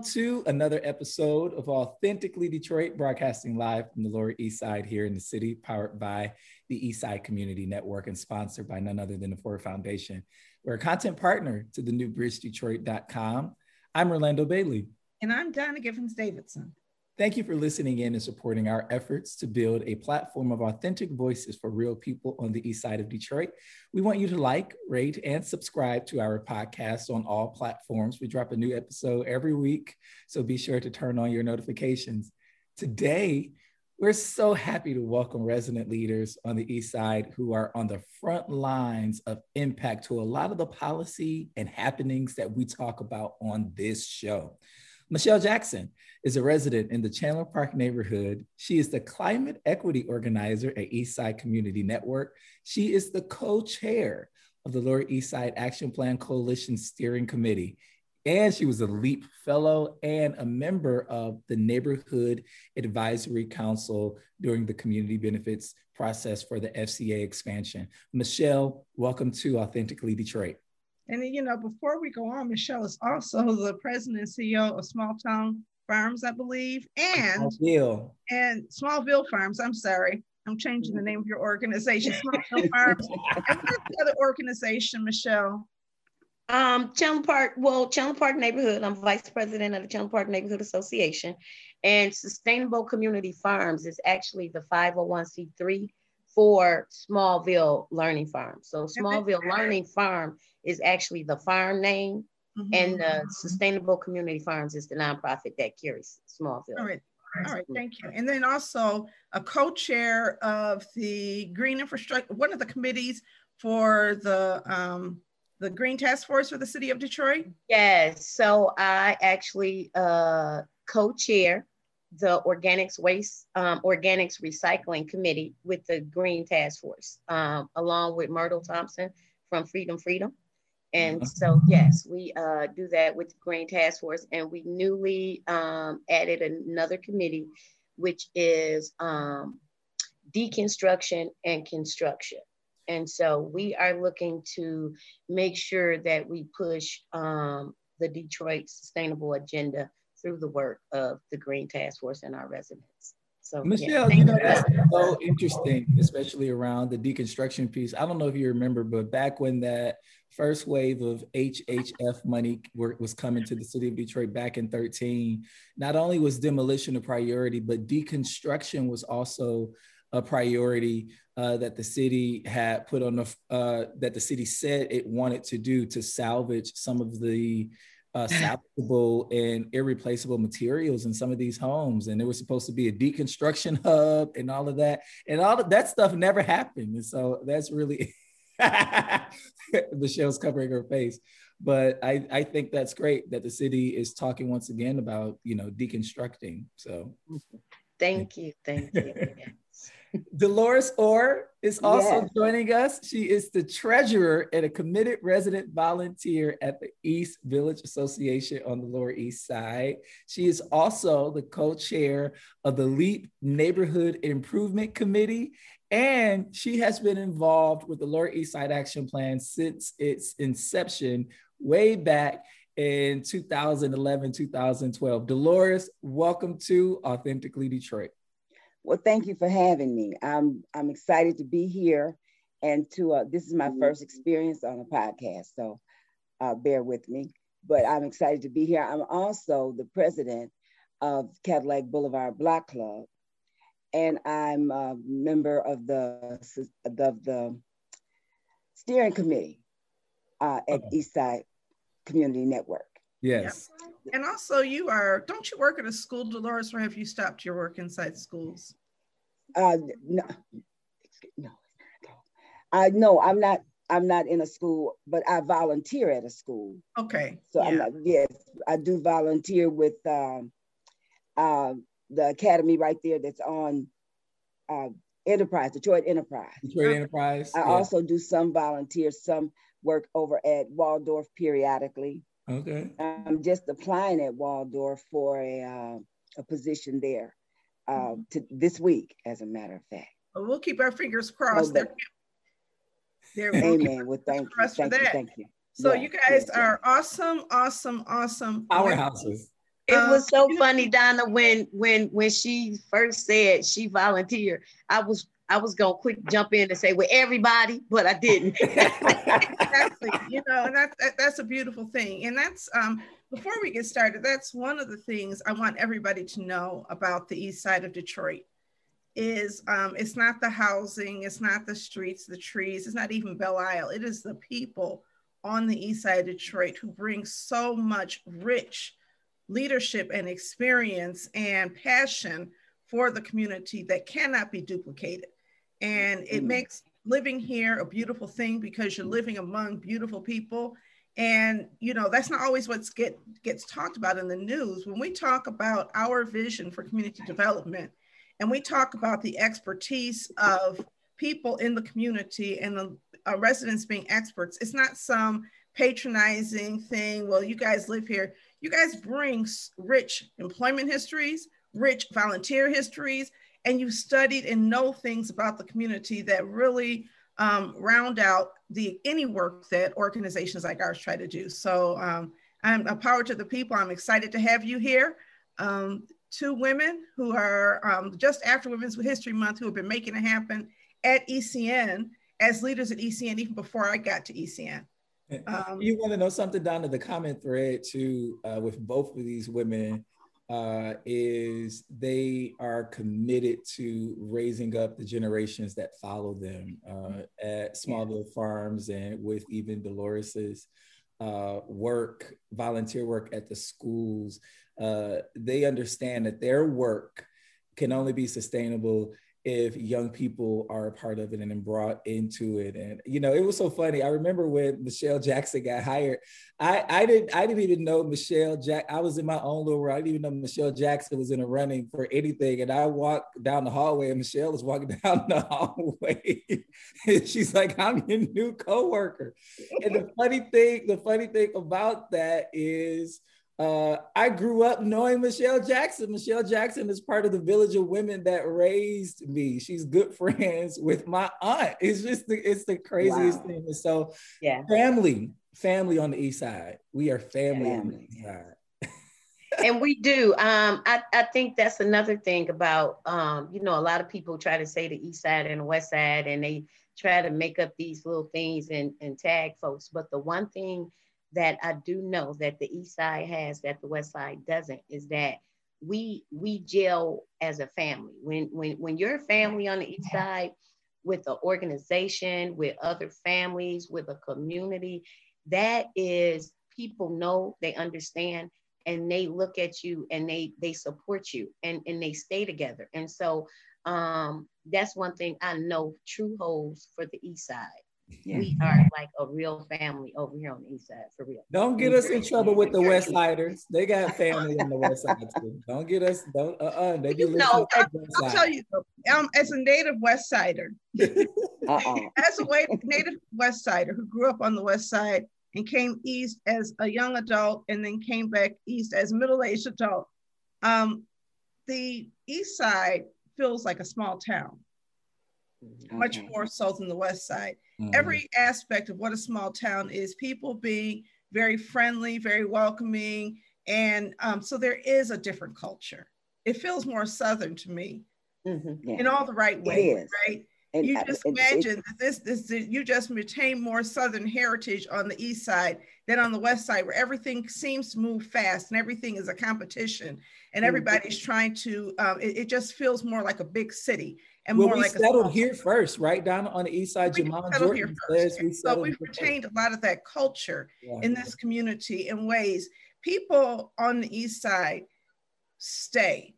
To another episode of Authentically Detroit, broadcasting live from the Lower East Side here in the city, powered by the East Side Community Network and sponsored by none other than the Ford Foundation. We're a content partner to the newbridgedetroit.com. I'm Orlando Bailey. And I'm Donna Givens Davidson. Thank you for listening in and supporting our efforts to build a platform of authentic voices for real people on the east side of Detroit. We want you to like, rate, and subscribe to our podcast on all platforms. We drop a new episode every week, so be sure to turn on your notifications. Today, we're so happy to welcome resident leaders on the East Side who are on the front lines of impact to a lot of the policy and happenings that we talk about on this show. Michelle Jackson is a resident in the Chandler Park neighborhood. She is the climate equity organizer at Eastside Community Network. She is the co chair of the Lower East Side Action Plan Coalition Steering Committee. And she was a LEAP fellow and a member of the Neighborhood Advisory Council during the community benefits process for the FCA expansion. Michelle, welcome to Authentically Detroit. And you know, before we go on, Michelle is also the president and CEO of Small Town Farms, I believe, and Smallville. and Smallville Farms. I'm sorry, I'm changing the name of your organization, Smallville Farms. and what's the other organization, Michelle? Um, Chandler Park, well, Chandler Park Neighborhood. I'm vice president of the Chandler Park Neighborhood Association, and Sustainable Community Farms is actually the 501c3 for Smallville Learning Farm. So Smallville Learning Farm is actually the farm name, mm-hmm. and the Sustainable Community Farms is the nonprofit that carries Smallville. All right. All right, thank you. And then also a co-chair of the Green Infrastructure, one of the committees for the um, the Green Task Force for the City of Detroit. Yes, so I actually uh, co-chair the organics waste um, organics recycling committee with the Green Task Force, um, along with Myrtle Thompson from Freedom Freedom. And so, yes, we uh, do that with the Green Task Force, and we newly um, added another committee, which is um, deconstruction and construction. And so, we are looking to make sure that we push um, the Detroit sustainable agenda through the work of the Green Task Force and our residents. So, Michelle, yeah, you know, that's so interesting, especially around the deconstruction piece. I don't know if you remember, but back when that first wave of HHF money was coming to the city of Detroit back in 13, not only was demolition a priority, but deconstruction was also a priority uh, that the city had put on the, uh, that the city said it wanted to do to salvage some of the uh, salvageable and irreplaceable materials in some of these homes. And there was supposed to be a deconstruction hub and all of that. And all of that stuff never happened. And so that's really, Michelle's covering her face. But I, I think that's great that the city is talking once again about, you know, deconstructing. So thank you. Thank you. Dolores Orr is also yes. joining us. She is the treasurer and a committed resident volunteer at the East Village Association on the Lower East Side. She is also the co chair of the LEAP Neighborhood Improvement Committee. And she has been involved with the Lower East Side Action Plan since its inception, way back in 2011, 2012. Dolores, welcome to Authentically Detroit. Well, thank you for having me. I'm I'm excited to be here, and to uh, this is my first experience on a podcast, so uh, bear with me. But I'm excited to be here. I'm also the president of Cadillac Boulevard Block Club, and I'm a member of the of the steering committee uh, at okay. Eastside Community Network. Yes. Yep. And also, you are, don't you work at a school, Dolores, or have you stopped your work inside schools? Uh, no, no, I no, I'm not. I'm not in a school, but I volunteer at a school. Okay. So yeah. I'm not. Yes, I do volunteer with um, uh, the academy right there. That's on uh, Enterprise, Detroit Enterprise. Detroit Enterprise. I yeah. also do some volunteer, some work over at Waldorf periodically. Okay. I'm just applying at Waldorf for a, uh, a position there uh, to this week, as a matter of fact. Well, we'll keep our fingers crossed. Oh, there, there Amen. Well, thank you. Thank you. Thank you. So yeah, you guys yeah, are awesome, awesome, awesome powerhouses. It um, was so funny, Donna, when when when she first said she volunteered. I was I was gonna quick jump in and say, "Well, everybody," but I didn't. exactly, you know, and that's that, that's a beautiful thing. And that's um, before we get started, that's one of the things I want everybody to know about the East Side of Detroit. Is um, it's not the housing, it's not the streets, the trees, it's not even Belle Isle. It is the people on the East Side of Detroit who bring so much rich leadership and experience and passion for the community that cannot be duplicated. And it mm. makes living here a beautiful thing because you're living among beautiful people. And you know, that's not always what's get gets talked about in the news. When we talk about our vision for community development and we talk about the expertise of people in the community and the uh, residents being experts, it's not some patronizing thing. Well, you guys live here. You guys bring rich employment histories, rich volunteer histories, and you studied and know things about the community that really um, round out the any work that organizations like ours try to do. So um, I'm a power to the people. I'm excited to have you here. Um, two women who are um, just after Women's History Month who have been making it happen at ECN as leaders at ECN even before I got to ECN. Um, you want to know something down to the comment thread too uh, with both of these women uh, is they are committed to raising up the generations that follow them uh, at Smallville yeah. Farms and with even Dolores's uh, work, volunteer work at the schools. Uh, they understand that their work can only be sustainable if young people are a part of it and brought into it. And you know, it was so funny. I remember when Michelle Jackson got hired. I, I didn't I didn't even know Michelle Jack. I was in my own little world. I didn't even know Michelle Jackson was in a running for anything. And I walked down the hallway and Michelle was walking down the hallway. she's like, I'm your new co-worker. And the funny thing, the funny thing about that is uh, I grew up knowing Michelle Jackson. Michelle Jackson is part of the village of women that raised me. She's good friends with my aunt. It's just the, it's the craziest wow. thing. So yeah, family, family on the east side. We are family, family. on the east side. and we do. Um, I, I think that's another thing about um, you know, a lot of people try to say the east side and the west side, and they try to make up these little things and, and tag folks. But the one thing that I do know that the East Side has that the West Side doesn't is that we we gel as a family. When when when you're a family on the East Side with an organization, with other families, with a community, that is people know they understand and they look at you and they they support you and and they stay together. And so um, that's one thing I know true holds for the East Side yeah. we are like a real family over here on the east side for real. Don't get us in trouble with the West Siders. They got family on the West Side too. Don't get us. Don't. Uh. Uh-uh, they be no, I'll, I'll tell you. Um, as a native West Sider, uh-uh. as a native West Sider who grew up on the West Side and came east as a young adult and then came back east as middle-aged adult, um, the East Side feels like a small town, okay. much more so than the West Side mm-hmm. every aspect of what a small town is people being very friendly very welcoming and um, so there is a different culture it feels more southern to me mm-hmm. yeah. in all the right ways right and you just imagine that this, this, this, you just retain more Southern heritage on the east side than on the west side, where everything seems to move fast and everything is a competition, and mm-hmm. everybody's mm-hmm. trying to. Um, it, it, just feels more like a big city and well, more we like settled here first, right down on the east side. We settled here first. We so we've retained a lot of that culture yeah. in this community in ways people on the east side stay,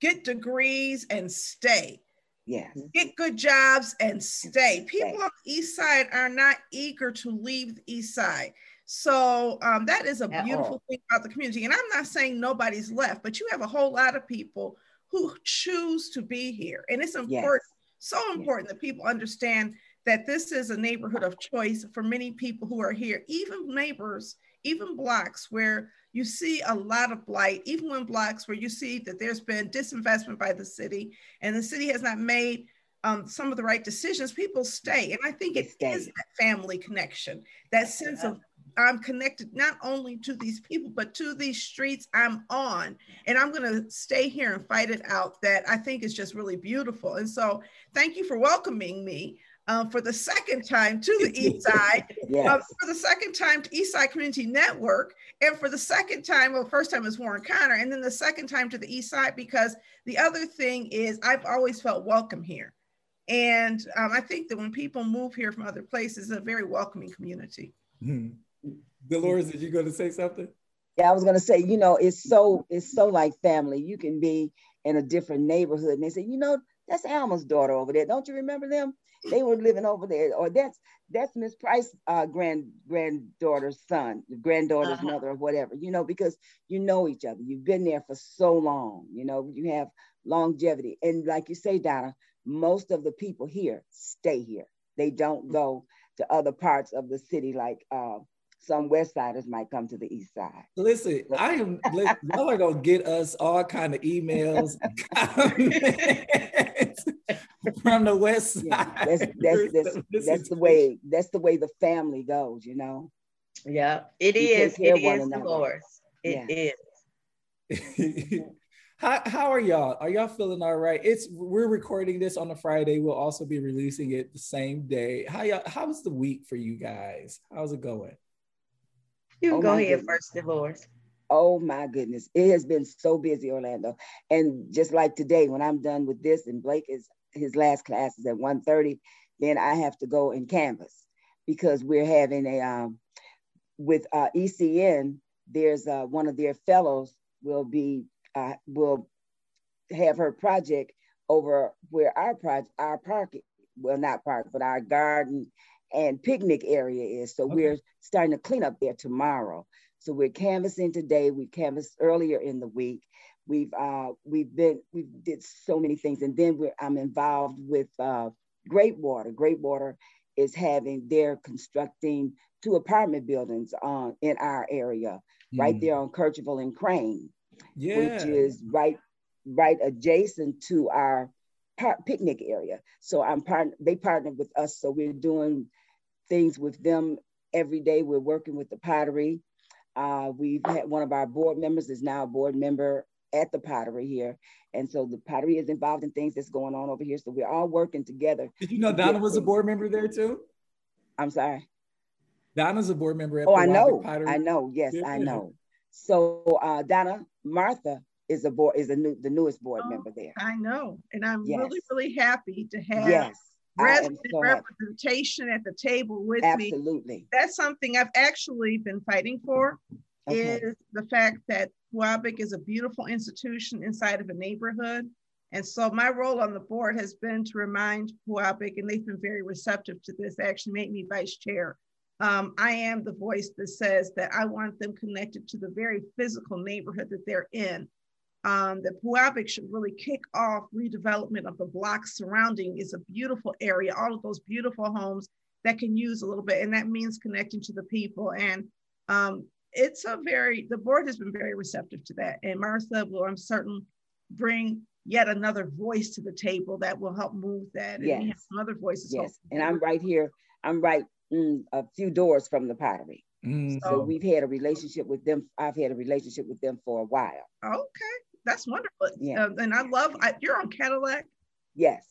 get degrees and stay. Yes. Get good jobs and stay. People on the east side are not eager to leave the east side. So um, that is a At beautiful all. thing about the community. And I'm not saying nobody's left, but you have a whole lot of people who choose to be here. And it's important, yes. so important yes. that people understand that this is a neighborhood of choice for many people who are here, even neighbors, even blocks where you see a lot of blight, even when blocks where you see that there's been disinvestment by the city and the city has not made um, some of the right decisions, people stay. And I think it is that family connection, that sense of I'm connected not only to these people, but to these streets I'm on. And I'm going to stay here and fight it out that I think is just really beautiful. And so thank you for welcoming me. Uh, for the second time to the East Side, yes. uh, for the second time to East Side Community Network, and for the second time, well, first time was Warren Conner, and then the second time to the East Side, because the other thing is I've always felt welcome here. And um, I think that when people move here from other places, it's a very welcoming community. Mm-hmm. Dolores, did you go to say something? Yeah, I was gonna say, you know, it's so it's so like family. You can be in a different neighborhood and they say, you know, that's Alma's daughter over there. Don't you remember them? They were living over there. Or that's that's Miss Price uh, grand granddaughter's son, the granddaughter's uh-huh. mother, or whatever, you know, because you know each other. You've been there for so long, you know, you have longevity. And like you say, Donna, most of the people here stay here. They don't go to other parts of the city like uh, some West Siders might come to the East Side. Listen, I am. y'all are gonna get us all kind of emails from the West Side. Yeah, that's that's, that's, that's the way. That's the way the family goes. You know. Yeah, it we is. It is, Dolores. It yeah. is. how, how are y'all? Are y'all feeling all right? It's we're recording this on a Friday. We'll also be releasing it the same day. How y'all? How was the week for you guys? How's it going? You oh go ahead goodness. first, Dolores. Oh my goodness. It has been so busy, Orlando. And just like today, when I'm done with this and Blake is his last class is at 1:30, then I have to go and canvas because we're having a um with uh, ECN, there's uh, one of their fellows will be uh, will have her project over where our project our park well not park but our garden and picnic area is. So okay. we're starting to clean up there tomorrow. So we're canvassing today. We canvassed earlier in the week. We've uh, we've been we did so many things, and then we're, I'm involved with uh, Great Water. Great Water is having they're constructing two apartment buildings on in our area, mm. right there on Kercheval and Crane, yeah. which is right right adjacent to our par- picnic area. So I'm part. They partnered with us, so we're doing things with them every day. We're working with the pottery. Uh, we've had one of our board members is now a board member at the pottery here. And so the pottery is involved in things that's going on over here. So we're all working together. Did you know Donna was a board member there too? I'm sorry. Donna's a board member at Oh, I know. Pottery. I know. Yes, yeah. I know. So uh, Donna Martha is a board is a new the newest board oh, member there. I know. And I'm yes. really, really happy to have yes resident so representation at the table with Absolutely. me. Absolutely. That's something I've actually been fighting for okay. is the fact that Pewabic is a beautiful institution inside of a neighborhood. And so my role on the board has been to remind Pewabic, and they've been very receptive to this, actually made me vice chair. Um, I am the voice that says that I want them connected to the very physical neighborhood that they're in um, that Pewabic should really kick off redevelopment of the block surrounding. It's a beautiful area, all of those beautiful homes that can use a little bit, and that means connecting to the people. And um, it's a very, the board has been very receptive to that. And Martha will, I'm certain, bring yet another voice to the table that will help move that. And yes. we have some other voices. Yes, and I'm right here. I'm right mm, a few doors from the pottery. Mm. So we've had a relationship with them. I've had a relationship with them for a while. Okay that's wonderful. Yeah. Um, and I love, I, you're on Cadillac. Yes.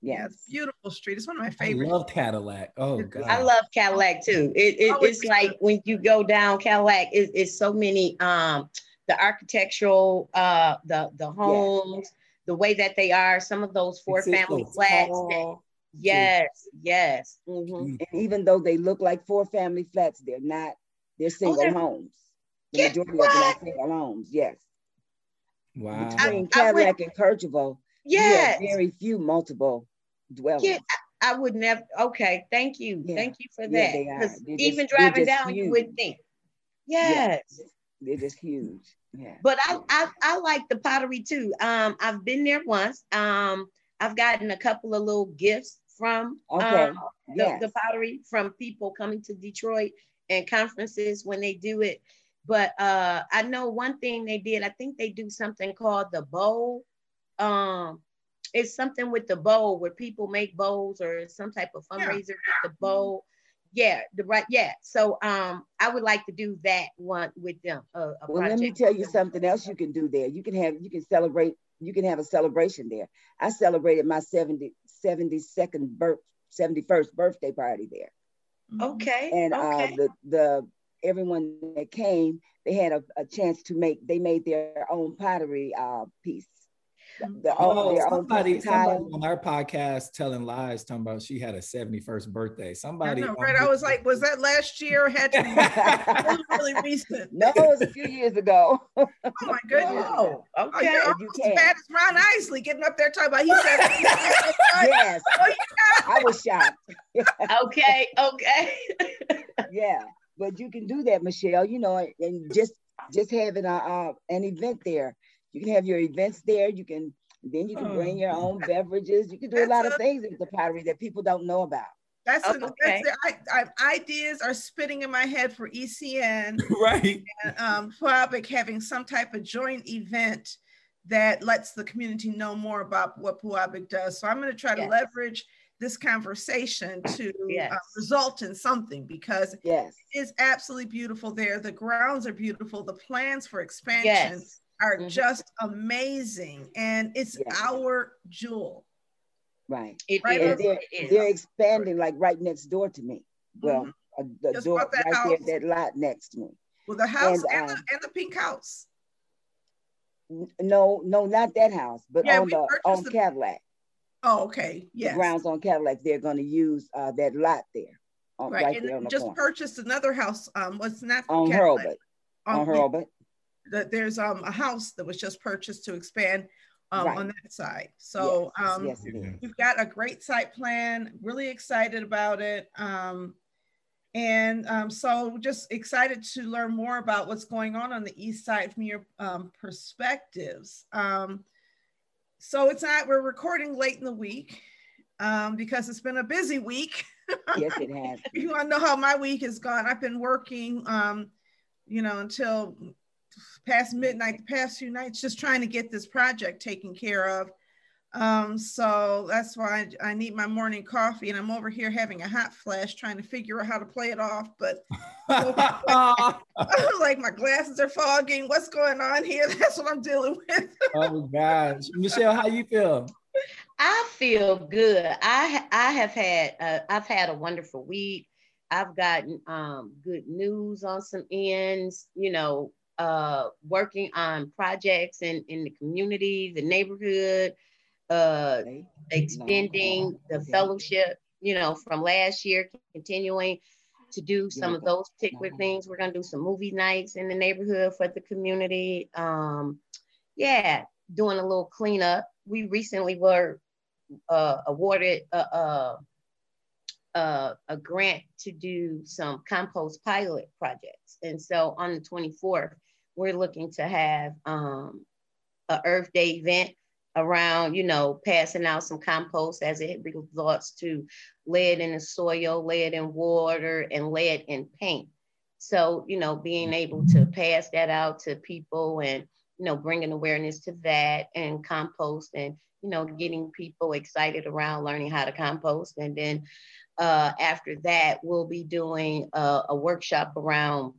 Yes. Yeah, it's beautiful street. It's one of my favorites. I love Cadillac. Oh God. I love Cadillac too. It, it oh, it's, it's like when you go down Cadillac, it, it's so many um the architectural uh the the homes, yes. the way that they are, some of those four it's family flats. That, yes, yes. Mm-hmm. And even though they look like four family flats, they're not, they're oh, single oh, they're, homes. The majority what? of them are single homes, yes. Wow. Between I, Cadillac I and Kercheval, yeah, very few multiple dwellings. Yeah, I would never. Okay, thank you, yeah. thank you for that. Because yeah, even just, driving down, huge. you would think, yes, yes. they're just huge. Yeah. But I, I I like the pottery too. Um, I've been there once. Um, I've gotten a couple of little gifts from okay. um, the, yes. the pottery from people coming to Detroit and conferences when they do it. But uh, I know one thing they did. I think they do something called the bowl. Um, it's something with the bowl where people make bowls or some type of fundraiser yeah. with the bowl. yeah, the right, yeah. So um, I would like to do that one with them. Uh, well, let me tell you something else you can do there. You can have you can celebrate. You can have a celebration there. I celebrated my 70, 72nd birth, 71st birthday party there. Okay. And uh, okay. Uh, the the everyone that came, they had a, a chance to make. They made their own pottery uh, piece the, oh, somebody, somebody on our podcast telling lies, talking about she had a 71st birthday. Somebody, I know, right? I was like, was that last year? Had to be really recent. No, it was a few years ago. oh my goodness! Oh, okay, oh, you as bad as Ron Isley getting up there talking about. He said, "Yes." Oh, yeah. I was shocked. okay, okay. yeah, but you can do that, Michelle. You know, and just just having a uh, an event there you can have your events there. You can then you can bring your own beverages. You can do a lot of things with the pottery that people don't know about. That's, okay. the, that's the I, I, ideas are spitting in my head for ECN. right. And um, Pewabic having some type of joint event that lets the community know more about what Pewabic does. So I'm going to try yes. to leverage this conversation to uh, yes. uh, result in something because yes. it is absolutely beautiful there. The grounds are beautiful. The plans for expansion yes are mm-hmm. just amazing and it's yeah. our jewel right, it right? Is. They're, they're, expanding like right next door to me well mm-hmm. the just door right house. there that lot next to me well the house and, and, the, um, and the pink house no no not that house but yeah, on the on the, cadillac oh okay yeah grounds on cadillac they're going to use uh, that lot there on, right, right and there just purchased another house um what's not on Hurlbut on, on Hurlbut that there's um, a house that was just purchased to expand um, right. on that side. So yes. Um, yes, we've got a great site plan, really excited about it. Um, and um, so just excited to learn more about what's going on on the east side from your um, perspectives. Um, so it's not, we're recording late in the week um, because it's been a busy week. yes, it has. if you want to know how my week has gone, I've been working, um, you know, until past midnight, the past few nights, just trying to get this project taken care of. Um, so that's why I, I, need my morning coffee, and I'm over here having a hot flash, trying to figure out how to play it off. But like my glasses are fogging. What's going on here? That's what I'm dealing with. oh gosh, Michelle, how you feel? I feel good. I I have had uh, I've had a wonderful week. I've gotten um, good news on some ends. You know, uh, working on projects in, in the community, the neighborhood, uh, extending the fellowship, you know, from last year, continuing to do some of those particular things. We're going to do some movie nights in the neighborhood for the community. Um, yeah, doing a little cleanup. We recently were uh, awarded a, a, a, a grant to do some compost pilot projects. And so on the 24th, we're looking to have um, a Earth Day event around, you know, passing out some compost as it results to lead in the soil, lead in water, and lead in paint. So, you know, being able to pass that out to people and, you know, bringing awareness to that and compost and, you know, getting people excited around learning how to compost. And then uh, after that, we'll be doing a, a workshop around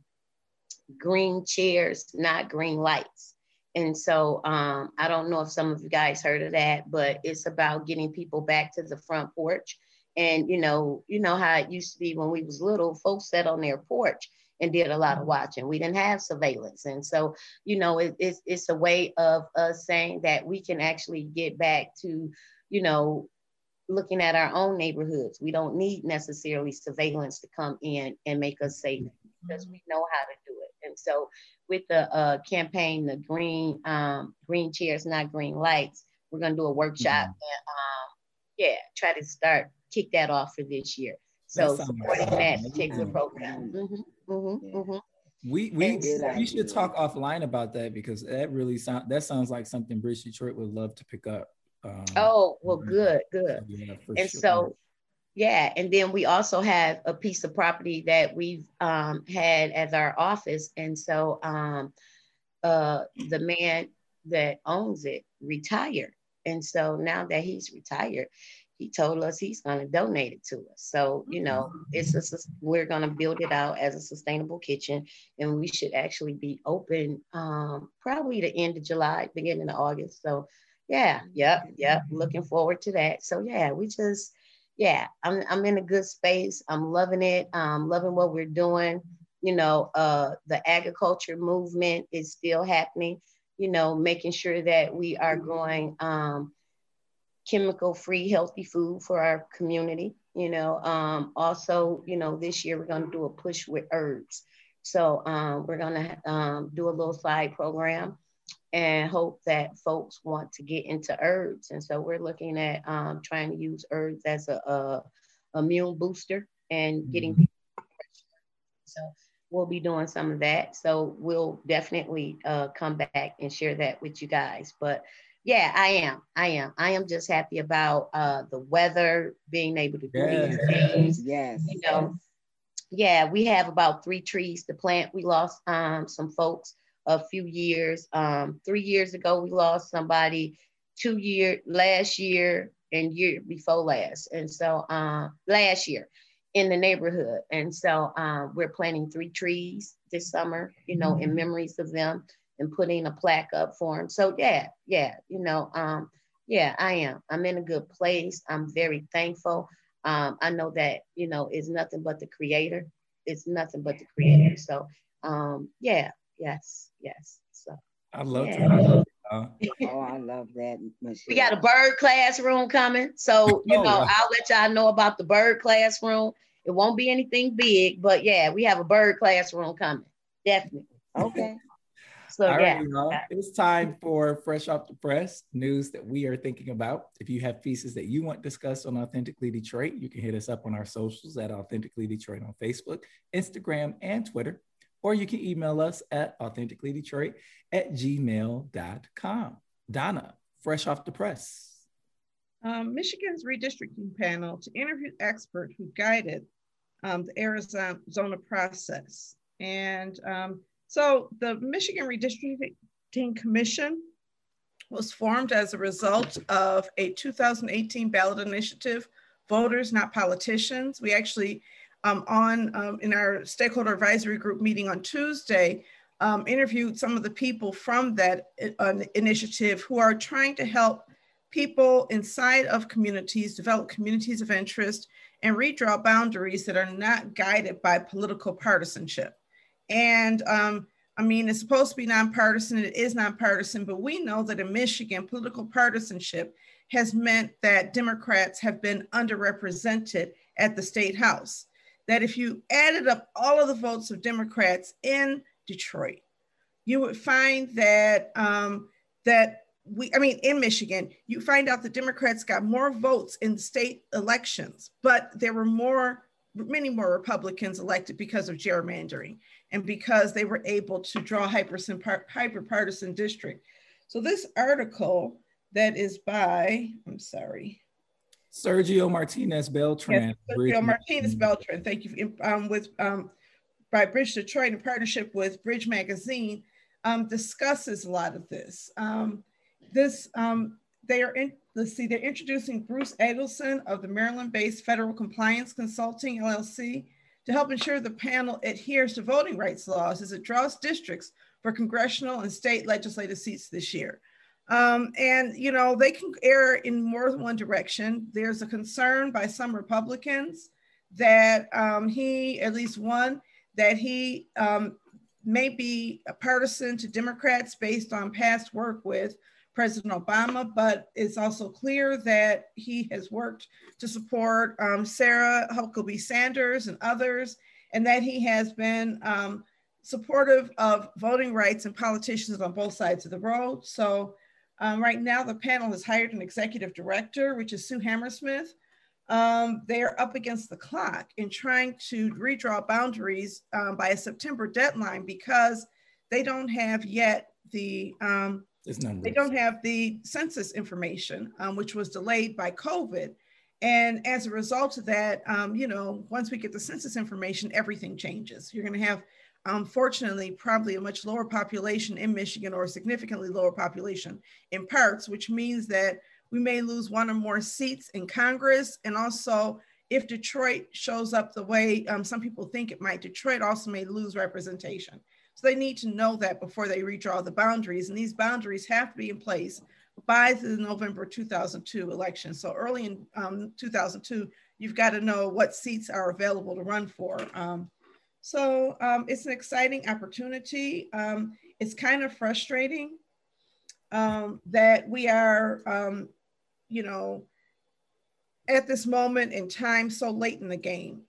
green chairs, not green lights. And so um, I don't know if some of you guys heard of that, but it's about getting people back to the front porch. And you know, you know how it used to be when we was little, folks sat on their porch and did a lot of watching. We didn't have surveillance. And so, you know, it, it's, it's a way of us saying that we can actually get back to, you know, looking at our own neighborhoods. We don't need necessarily surveillance to come in and make us safe because we know how to do it. And so with the uh, campaign, the green um, green chairs, not green lights, we're gonna do a workshop mm-hmm. and um, yeah, try to start kick that off for this year. So that supporting that particular program. Mm-hmm, mm-hmm, mm-hmm. We we we should talk offline about that because that really sound that sounds like something Bridge Detroit would love to pick up. Um, oh well, good, good. Yeah, and sure. so yeah, and then we also have a piece of property that we've um, had as our office, and so um, uh, the man that owns it retired, and so now that he's retired, he told us he's going to donate it to us. So, you know, it's just, we're going to build it out as a sustainable kitchen and we should actually be open um, probably the end of July, beginning of August. So, yeah, yep, yep. Looking forward to that. So, yeah, we just, yeah, I'm, I'm in a good space. I'm loving it. I'm loving what we're doing. You know, uh, the agriculture movement is still happening, you know, making sure that we are growing. Um, chemical free healthy food for our community you know um, also you know this year we're going to do a push with herbs so um, we're going to um, do a little side program and hope that folks want to get into herbs and so we're looking at um, trying to use herbs as a, a immune booster and getting mm-hmm. people so we'll be doing some of that so we'll definitely uh, come back and share that with you guys but yeah, I am. I am. I am just happy about uh, the weather, being able to do yes. these things. Yes. You know, yeah, we have about three trees to plant. We lost um, some folks a few years. Um, three years ago, we lost somebody. Two year last year and year before last, and so uh, last year in the neighborhood. And so um, we're planting three trees this summer. You know, mm-hmm. in memories of them and putting a plaque up for him. So yeah, yeah, you know, um, yeah, I am. I'm in a good place. I'm very thankful. Um, I know that, you know, it's nothing but the creator. It's nothing but the creator. So um, yeah, yes, yes. So I love yeah. that. oh, I love that. Michelle. We got a bird classroom coming. So, you oh, know, I'll let y'all know about the bird classroom. It won't be anything big, but yeah, we have a bird classroom coming. Definitely. Okay. So All yeah, right, it's time for fresh off the press news that we are thinking about. If you have pieces that you want discussed on Authentically Detroit, you can hit us up on our socials at Authentically Detroit on Facebook, Instagram, and Twitter, or you can email us at authenticallydetroit at gmail.com. Donna, fresh off the press. Um, Michigan's redistricting panel to interview experts who guided um, the Arizona process. And um, so the Michigan Redistricting Commission was formed as a result of a 2018 ballot initiative, Voters Not Politicians. We actually, um, on um, in our stakeholder advisory group meeting on Tuesday, um, interviewed some of the people from that uh, initiative who are trying to help people inside of communities develop communities of interest and redraw boundaries that are not guided by political partisanship. And um, I mean, it's supposed to be nonpartisan, it is nonpartisan, but we know that in Michigan, political partisanship has meant that Democrats have been underrepresented at the state house. That if you added up all of the votes of Democrats in Detroit, you would find that um, that we, I mean, in Michigan, you find out the Democrats got more votes in the state elections, but there were more, many more Republicans elected because of gerrymandering and because they were able to draw hyper-partisan district. So this article that is by, I'm sorry. Sergio Martinez Beltran. Yes, Sergio Martinez Beltran, thank you. Um, with um, by Bridge Detroit in partnership with Bridge Magazine, um, discusses a lot of this. Um, this um, they are in, let's see, they're introducing Bruce Adelson of the Maryland-based Federal Compliance Consulting LLC to help ensure the panel adheres to voting rights laws as it draws districts for congressional and state legislative seats this year. Um, and, you know, they can err in more than one direction. There's a concern by some Republicans that um, he, at least one, that he um, may be a partisan to Democrats based on past work with President Obama, but it's also clear that he has worked to support um, Sarah Huckabee Sanders and others, and that he has been um, supportive of voting rights and politicians on both sides of the road. So um, right now the panel has hired an executive director, which is Sue Hammersmith. Um, they are up against the clock in trying to redraw boundaries um, by a September deadline because they don't have yet the um, they don't have the census information, um, which was delayed by COVID. And as a result of that, um, you know, once we get the census information, everything changes. You're going to have, unfortunately, probably a much lower population in Michigan or a significantly lower population in parts, which means that we may lose one or more seats in Congress. And also, if Detroit shows up the way um, some people think it might, Detroit also may lose representation. So they need to know that before they redraw the boundaries. And these boundaries have to be in place by the November 2002 election. So early in um, 2002, you've got to know what seats are available to run for. Um, so um, it's an exciting opportunity. Um, it's kind of frustrating um, that we are, um, you know, at this moment in time, so late in the game.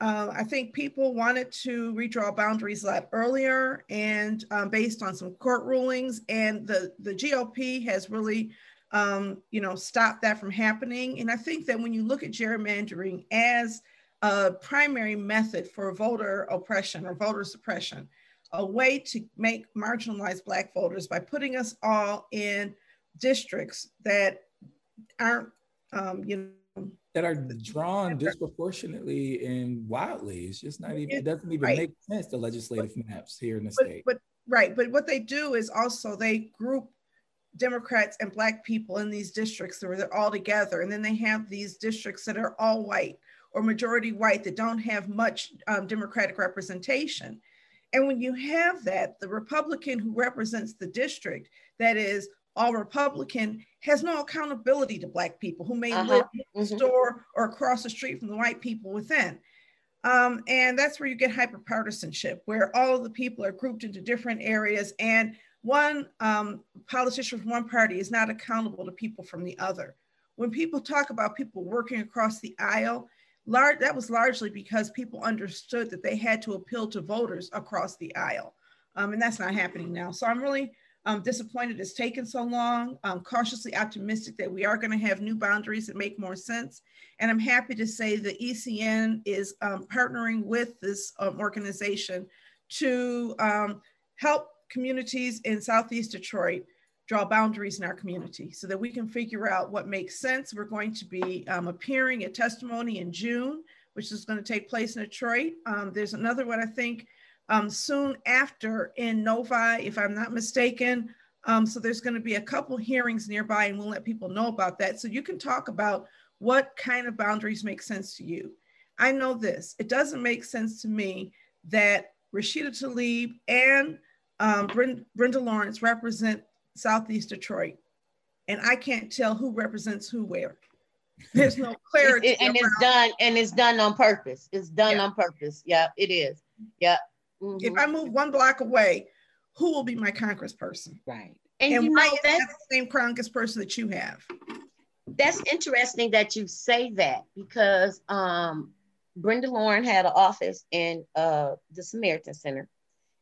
Uh, I think people wanted to redraw boundaries a lot earlier and um, based on some court rulings and the, the GOP has really, you know, stopped that from happening. And I think that when you look at gerrymandering as a primary method for voter oppression or voter suppression, a way to make marginalized Black voters by putting us all in districts that aren't, um, you know, that are drawn disproportionately and wildly. It's just not even, it doesn't even right. make sense, the legislative but, maps here in the but, state. But right, but what they do is also they group Democrats and Black people in these districts where they're all together. And then they have these districts that are all white or majority white that don't have much um, Democratic representation. And when you have that, the Republican who represents the district that is all Republican has no accountability to Black people who may uh-huh. live next mm-hmm. door or across the street from the white people within. Um, and that's where you get hyperpartisanship, where all of the people are grouped into different areas, and one um, politician from one party is not accountable to people from the other. When people talk about people working across the aisle, large, that was largely because people understood that they had to appeal to voters across the aisle. Um, and that's not happening now. So I'm really um, disappointed it's taken so long. I'm cautiously optimistic that we are going to have new boundaries that make more sense. And I'm happy to say the ECN is um, partnering with this um, organization to um, help communities in Southeast Detroit draw boundaries in our community so that we can figure out what makes sense. We're going to be um, appearing at testimony in June, which is going to take place in Detroit. Um, there's another one, I think, um, soon after in Novi, if I'm not mistaken. Um, so there's going to be a couple hearings nearby, and we'll let people know about that. So you can talk about what kind of boundaries make sense to you. I know this. It doesn't make sense to me that Rashida Tlaib and um, Brenda Lawrence represent Southeast Detroit, and I can't tell who represents who where. There's no clarity. It, and it's done, and it's done on purpose. It's done yeah. on purpose. Yeah, it is. Yeah. Mm-hmm. If I move one block away, who will be my congressperson? Right. And, and you know that's the same congressperson that you have. That's interesting that you say that because um, Brenda Lawrence had an office in uh, the Samaritan Center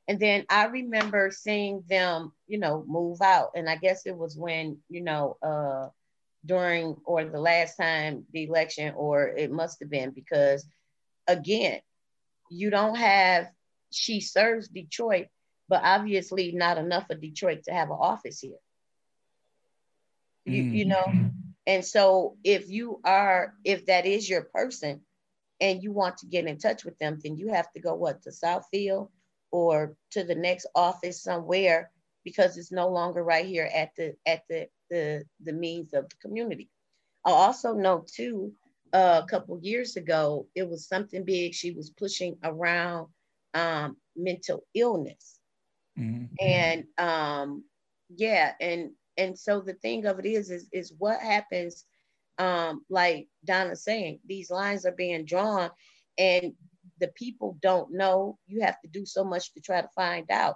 and then I remember seeing them, you know, move out. And I guess it was when, you know, uh, during or the last time the election, or it must have been because, again, you don't have, she serves Detroit, but obviously not enough of Detroit to have an office here. You, mm. you know, and so if you are, if that is your person and you want to get in touch with them, then you have to go what to Southfield or to the next office somewhere because it's no longer right here at the at the the, the means of the community. I also know too, uh, a couple years ago, it was something big. She was pushing around um, mental illness, mm-hmm. and um, yeah, and and so the thing of it is, is is what happens. Um, like Donna saying, these lines are being drawn, and the people don't know. You have to do so much to try to find out.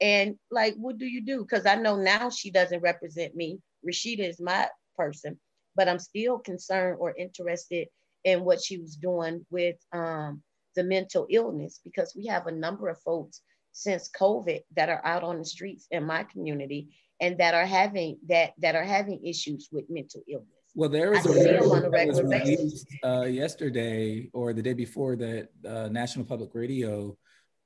And like, what do you do? Because I know now she doesn't represent me. Rashida is my person, but I'm still concerned or interested in what she was doing with um, the mental illness because we have a number of folks since COVID that are out on the streets in my community and that are having that that are having issues with mental illness. Well, there was a report that was released uh, yesterday or the day before that uh, National Public Radio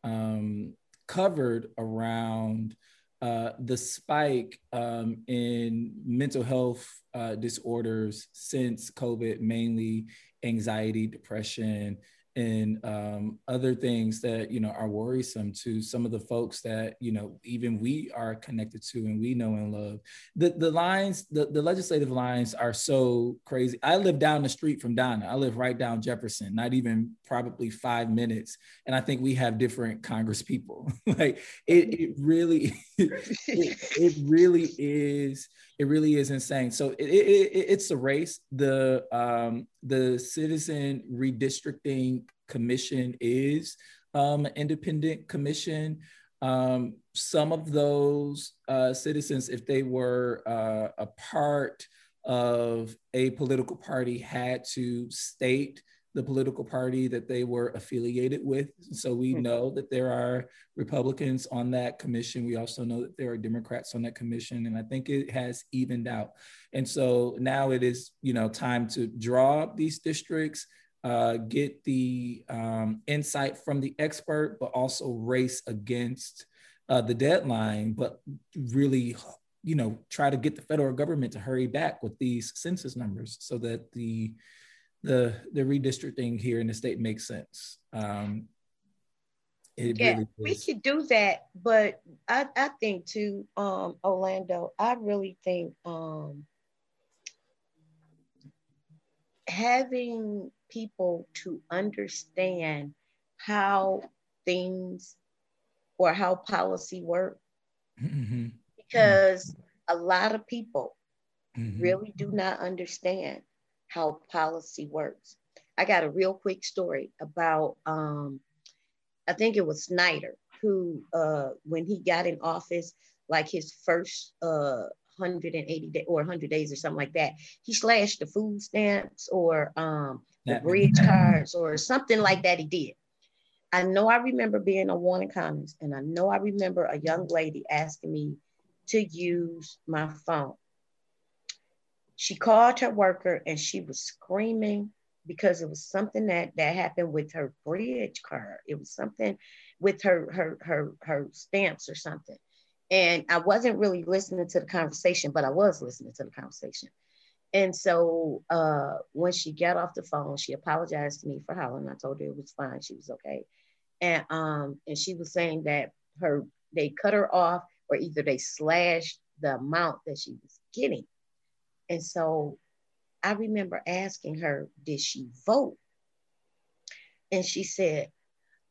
um, covered around uh, the spike um, in mental health uh, disorders since COVID, mainly anxiety, depression, and um, other things that you know are worrisome to some of the folks that you know even we are connected to and we know and love. The the lines the, the legislative lines are so crazy. I live down the street from donna. I live right down jefferson not even probably five minutes and i think we have different congress people like it, it really it, it really is it really is insane. So it, it, it, it's a race. The um, the Citizen Redistricting Commission is um, an independent commission. Um, some of those uh, citizens, if they were uh, a part of a political party, had to state the political party that they were affiliated with. So we hmm. know that there are Republicans on that commission. We also know that there are Democrats on that commission, and I think it has evened out. And so now it is, you know, time to draw these districts, uh, get the um, insight from the expert, but also race against uh, the deadline, but really you know try to get the federal government to hurry back with these census numbers so that the the the redistricting here in the state makes sense. Um, yeah, really we could do that, but I, I think too, um, Orlando, I really think um, having people to understand how things or how policy work, mm-hmm. because mm-hmm. a lot of people mm-hmm. really do not understand how policy works. I got a real quick story about, um, I think it was Snyder, who, uh, when he got in office, like his first uh, 180 days or 100 days or something like that, he slashed the food stamps or um, the bridge cards or something like that. He did. I know I remember being on Warren Conner, and I know I remember a young lady asking me to use my phone. She called her worker and she was screaming because it was something that that happened with her bridge card. It was something with her her her her stamps or something. And I wasn't really listening to the conversation, but I was listening to the conversation. And so uh, when she got off the phone, she apologized to me for hollering. I told her it was fine, she was okay. And um, and she was saying that her they cut her off, or either they slashed the amount that she was getting. And so I remember asking her, did she vote? And she said,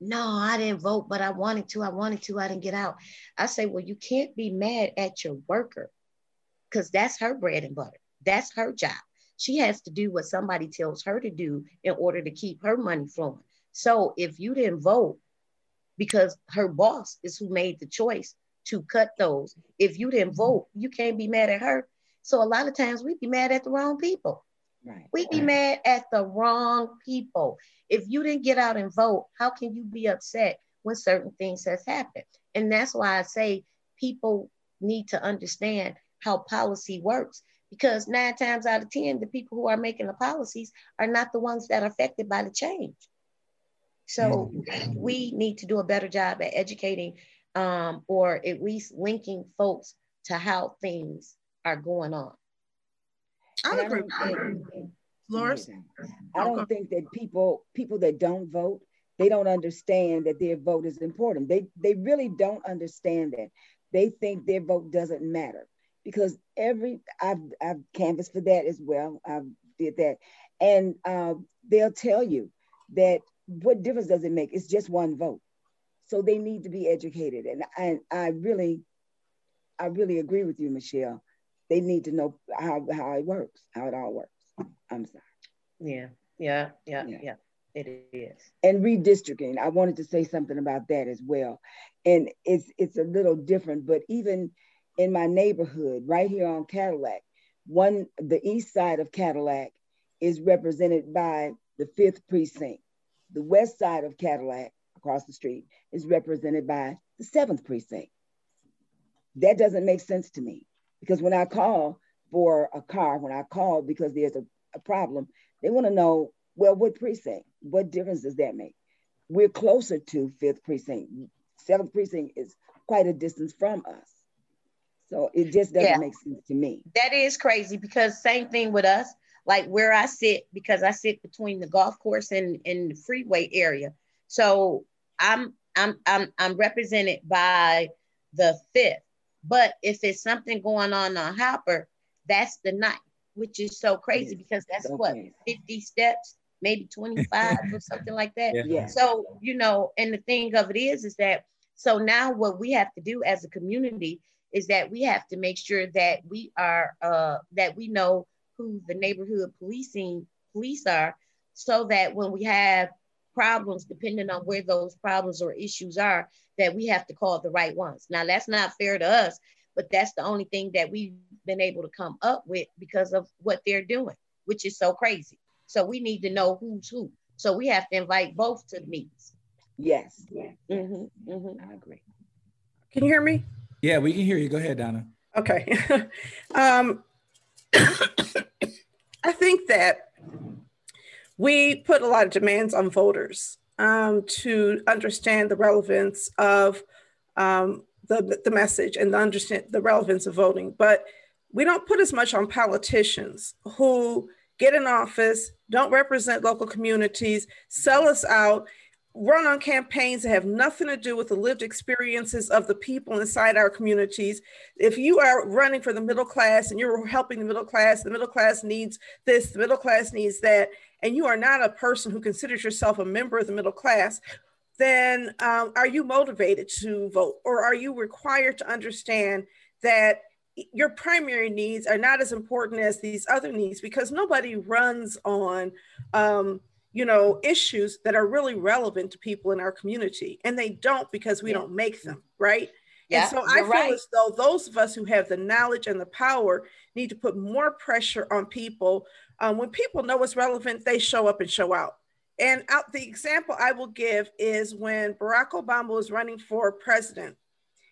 no, I didn't vote, but I wanted to. I wanted to. I didn't get out. I say, well, you can't be mad at your worker because that's her bread and butter. That's her job. She has to do what somebody tells her to do in order to keep her money flowing. So if you didn't vote because her boss is who made the choice to cut those, if you didn't vote, you can't be mad at her so a lot of times we'd be mad at the wrong people. Right. We'd be mad at the wrong people. If you didn't get out and vote, how can you be upset when certain things has happened? And that's why I say people need to understand how policy works because nine times out of 10, the people who are making the policies are not the ones that are affected by the change. So mm-hmm. we need to do a better job at educating um, or at least linking folks to how things are going on. I agree. Loris? I don't think that people people that don't vote, they don't understand that their vote is important. They they really don't understand that. They think their vote doesn't matter because every I've I've canvassed for that as well. I did that, and uh, they'll tell you that what difference does it make? It's just one vote. So they need to be educated, and I I really I really agree with you, Michelle they need to know how, how it works, how it all works. I'm sorry. Yeah, yeah, yeah, yeah. yeah. It is. And redistricting, I wanted to say something about that as well. And it's it's a little different, but even in my neighborhood, right here on Cadillac, one the east side of Cadillac is represented by the fifth precinct. The west side of Cadillac, across the street, is represented by the seventh precinct. That doesn't make sense to me. Because when I call for a car, when I call because there's a, a problem, they want to know, well, what precinct? What difference does that make? We're closer to fifth precinct. Seventh precinct is quite a distance from us. So it just doesn't yeah. make sense to me. That is crazy because same thing with us. like where I sit, because I sit between the golf course and, and the freeway area. So I'm I'm I'm I'm represented by the fifth. But if it's something going on on Harper, that's the night, which is so crazy because that's okay. what 50 steps, maybe 25 or something like that. Yeah. So, you know, and the thing of it is, is that so now what we have to do as a community is that we have to make sure that we are uh that we know who the neighborhood policing police are so that when we have problems, depending on where those problems or issues are, that we have to call the right ones. Now, that's not fair to us, but that's the only thing that we've been able to come up with because of what they're doing, which is so crazy. So we need to know who's who. So we have to invite both to the meetings. Yes. Yeah. Mm-hmm, mm-hmm. I agree. Can you hear me? Yeah, we can hear you. Go ahead, Donna. Okay. um, I think that we put a lot of demands on voters um, to understand the relevance of um, the, the message and the understand the relevance of voting. But we don't put as much on politicians who get in office, don't represent local communities, sell us out, run on campaigns that have nothing to do with the lived experiences of the people inside our communities. If you are running for the middle class and you're helping the middle class, the middle class needs this, the middle class needs that, and you are not a person who considers yourself a member of the middle class, then um, are you motivated to vote or are you required to understand that your primary needs are not as important as these other needs because nobody runs on um, you know issues that are really relevant to people in our community and they don't because we yeah. don't make them right yeah, and so I feel right. as though those of us who have the knowledge and the power need to put more pressure on people. Um, when people know what's relevant, they show up and show out. And out, the example I will give is when Barack Obama was running for president.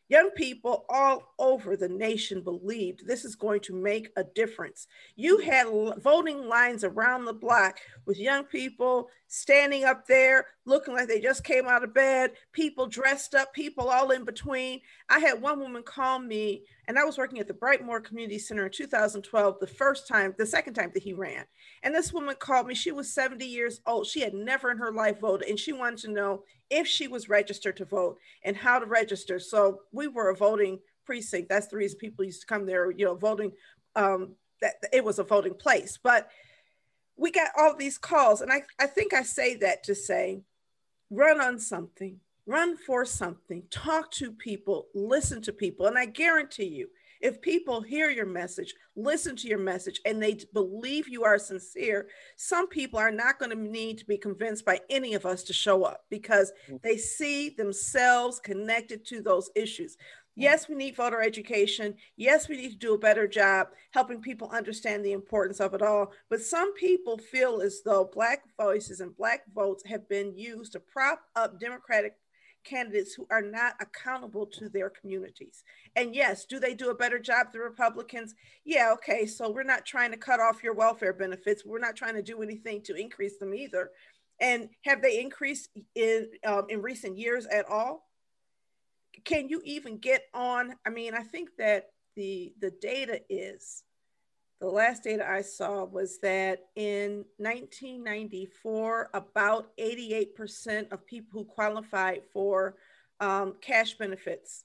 Young people all over the nation believed this is going to make a difference. You had voting lines around the block with young people standing up there looking like they just came out of bed, people dressed up, people all in between. I had one woman call me, and I was working at the Brightmoor Community Center in 2012, the first time, the second time that he ran. And this woman called me. She was 70 years old. She had never in her life voted, and she wanted to know if she was registered to vote and how to register. So we were a voting precinct. That's the reason people used to come there, you know, voting. Um, that it was a voting place. But we got all these calls. And I, I think I say that to say, run on something, run for something, talk to people, listen to people. And I guarantee you, if people hear your message, listen to your message, and they believe you are sincere, some people are not going to need to be convinced by any of us to show up because mm. they see themselves connected to those issues. Yes, we need voter education. Yes, we need to do a better job helping people understand the importance of it all. But some people feel as though Black voices and Black votes have been used to prop up Democratic candidates who are not accountable to their communities. And yes, do they do a better job, the Republicans? Yeah, okay. So we're not trying to cut off your welfare benefits. We're not trying to do anything to increase them either. And have they increased in um, in recent years at all? Can you even get on? I mean, I think that the the data is the last data I saw was that in 1994, about 88% of people who qualified for um, cash benefits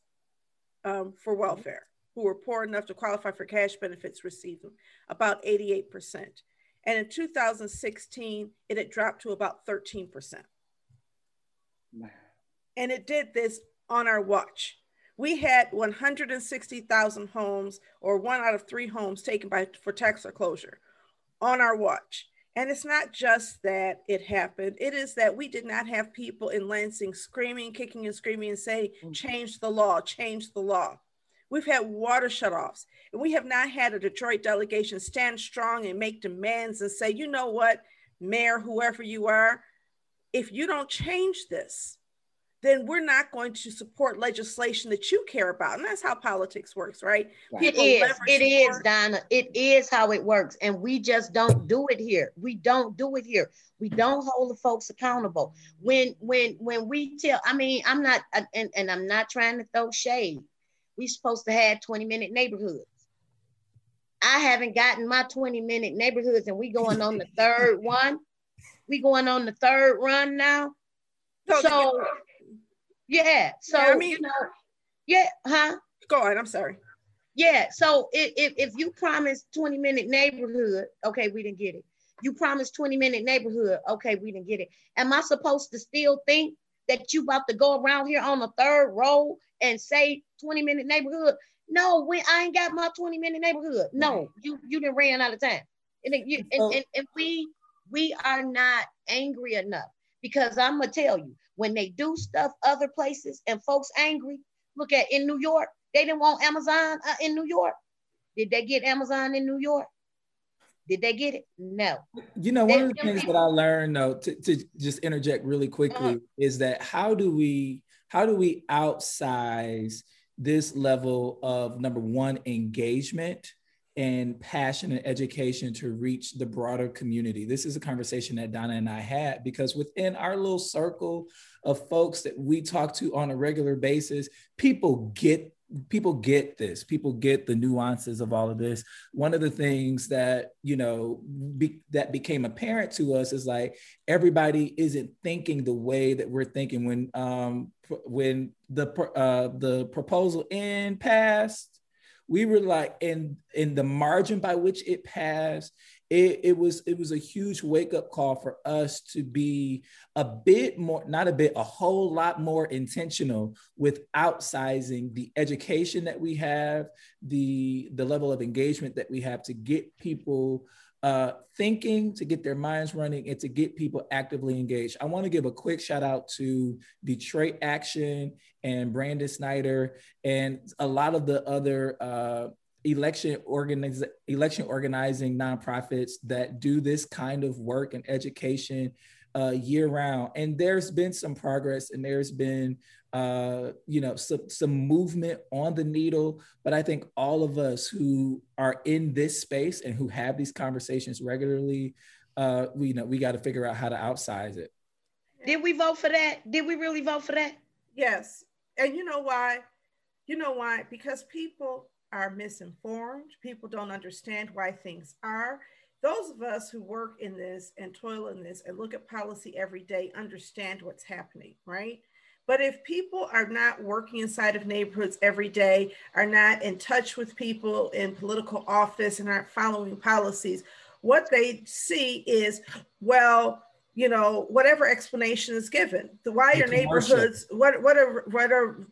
um, for welfare, who were poor enough to qualify for cash benefits, received them, about 88%. And in 2016, it had dropped to about 13%. And it did this on our watch. We had 160,000 homes, or one out of three homes, taken by for tax foreclosure on our watch. And it's not just that it happened, it is that we did not have people in Lansing screaming, kicking, and screaming and saying, mm. change the law, change the law. We've had water shutoffs, and we have not had a Detroit delegation stand strong and make demands and say, you know what, mayor, whoever you are, if you don't change this, then we're not going to support legislation that you care about. And that's how politics works, right? right. It is. It is, Donna. It is how it works. And we just don't do it here. We don't do it here. We don't hold the folks accountable. When when when we tell, I mean, I'm not and, and I'm not trying to throw shade. We supposed to have 20 minute neighborhoods. I haven't gotten my 20 minute neighborhoods and we going on the third one. We going on the third run now. So yeah, so yeah, I mean, you know, yeah, huh? Go on, I'm sorry. Yeah, so if, if, if you promise 20 minute neighborhood, okay, we didn't get it. You promised 20 minute neighborhood, okay, we didn't get it. Am I supposed to still think that you about to go around here on the third row and say 20 minute neighborhood? No, when I ain't got my 20 minute neighborhood. No, you you didn't ran out of time. And, you, and, and, and we we are not angry enough because I'm gonna tell you when they do stuff other places and folks angry. Look at in New York, they didn't want Amazon uh, in New York. Did they get Amazon in New York? Did they get it? No. You know, one they, of the things people, that I learned though, to, to just interject really quickly, uh-huh. is that how do we how do we outsize this level of number one engagement and passion and education to reach the broader community. This is a conversation that Donna and I had because within our little circle of folks that we talk to on a regular basis, people get people get this people get the nuances of all of this one of the things that you know be, that became apparent to us is like everybody isn't thinking the way that we're thinking when um when the uh the proposal in passed we were like in in the margin by which it passed. It, it was it was a huge wake up call for us to be a bit more not a bit a whole lot more intentional with outsizing the education that we have the the level of engagement that we have to get people uh, thinking, to get their minds running, and to get people actively engaged. I want to give a quick shout out to Detroit Action and Branden Snyder and a lot of the other uh, election organiz- election organizing nonprofits that do this kind of work and education uh, year round. And there's been some progress and there's been uh, you know, some, some movement on the needle. But I think all of us who are in this space and who have these conversations regularly, uh, we you know we got to figure out how to outsize it. Did we vote for that? Did we really vote for that? Yes. And you know why? You know why? Because people are misinformed. People don't understand why things are. Those of us who work in this and toil in this and look at policy every day understand what's happening, right? But if people are not working inside of neighborhoods every day, are not in touch with people in political office, and aren't following policies, what they see is, well, you know, whatever explanation is given, the why your neighborhoods, what what are what are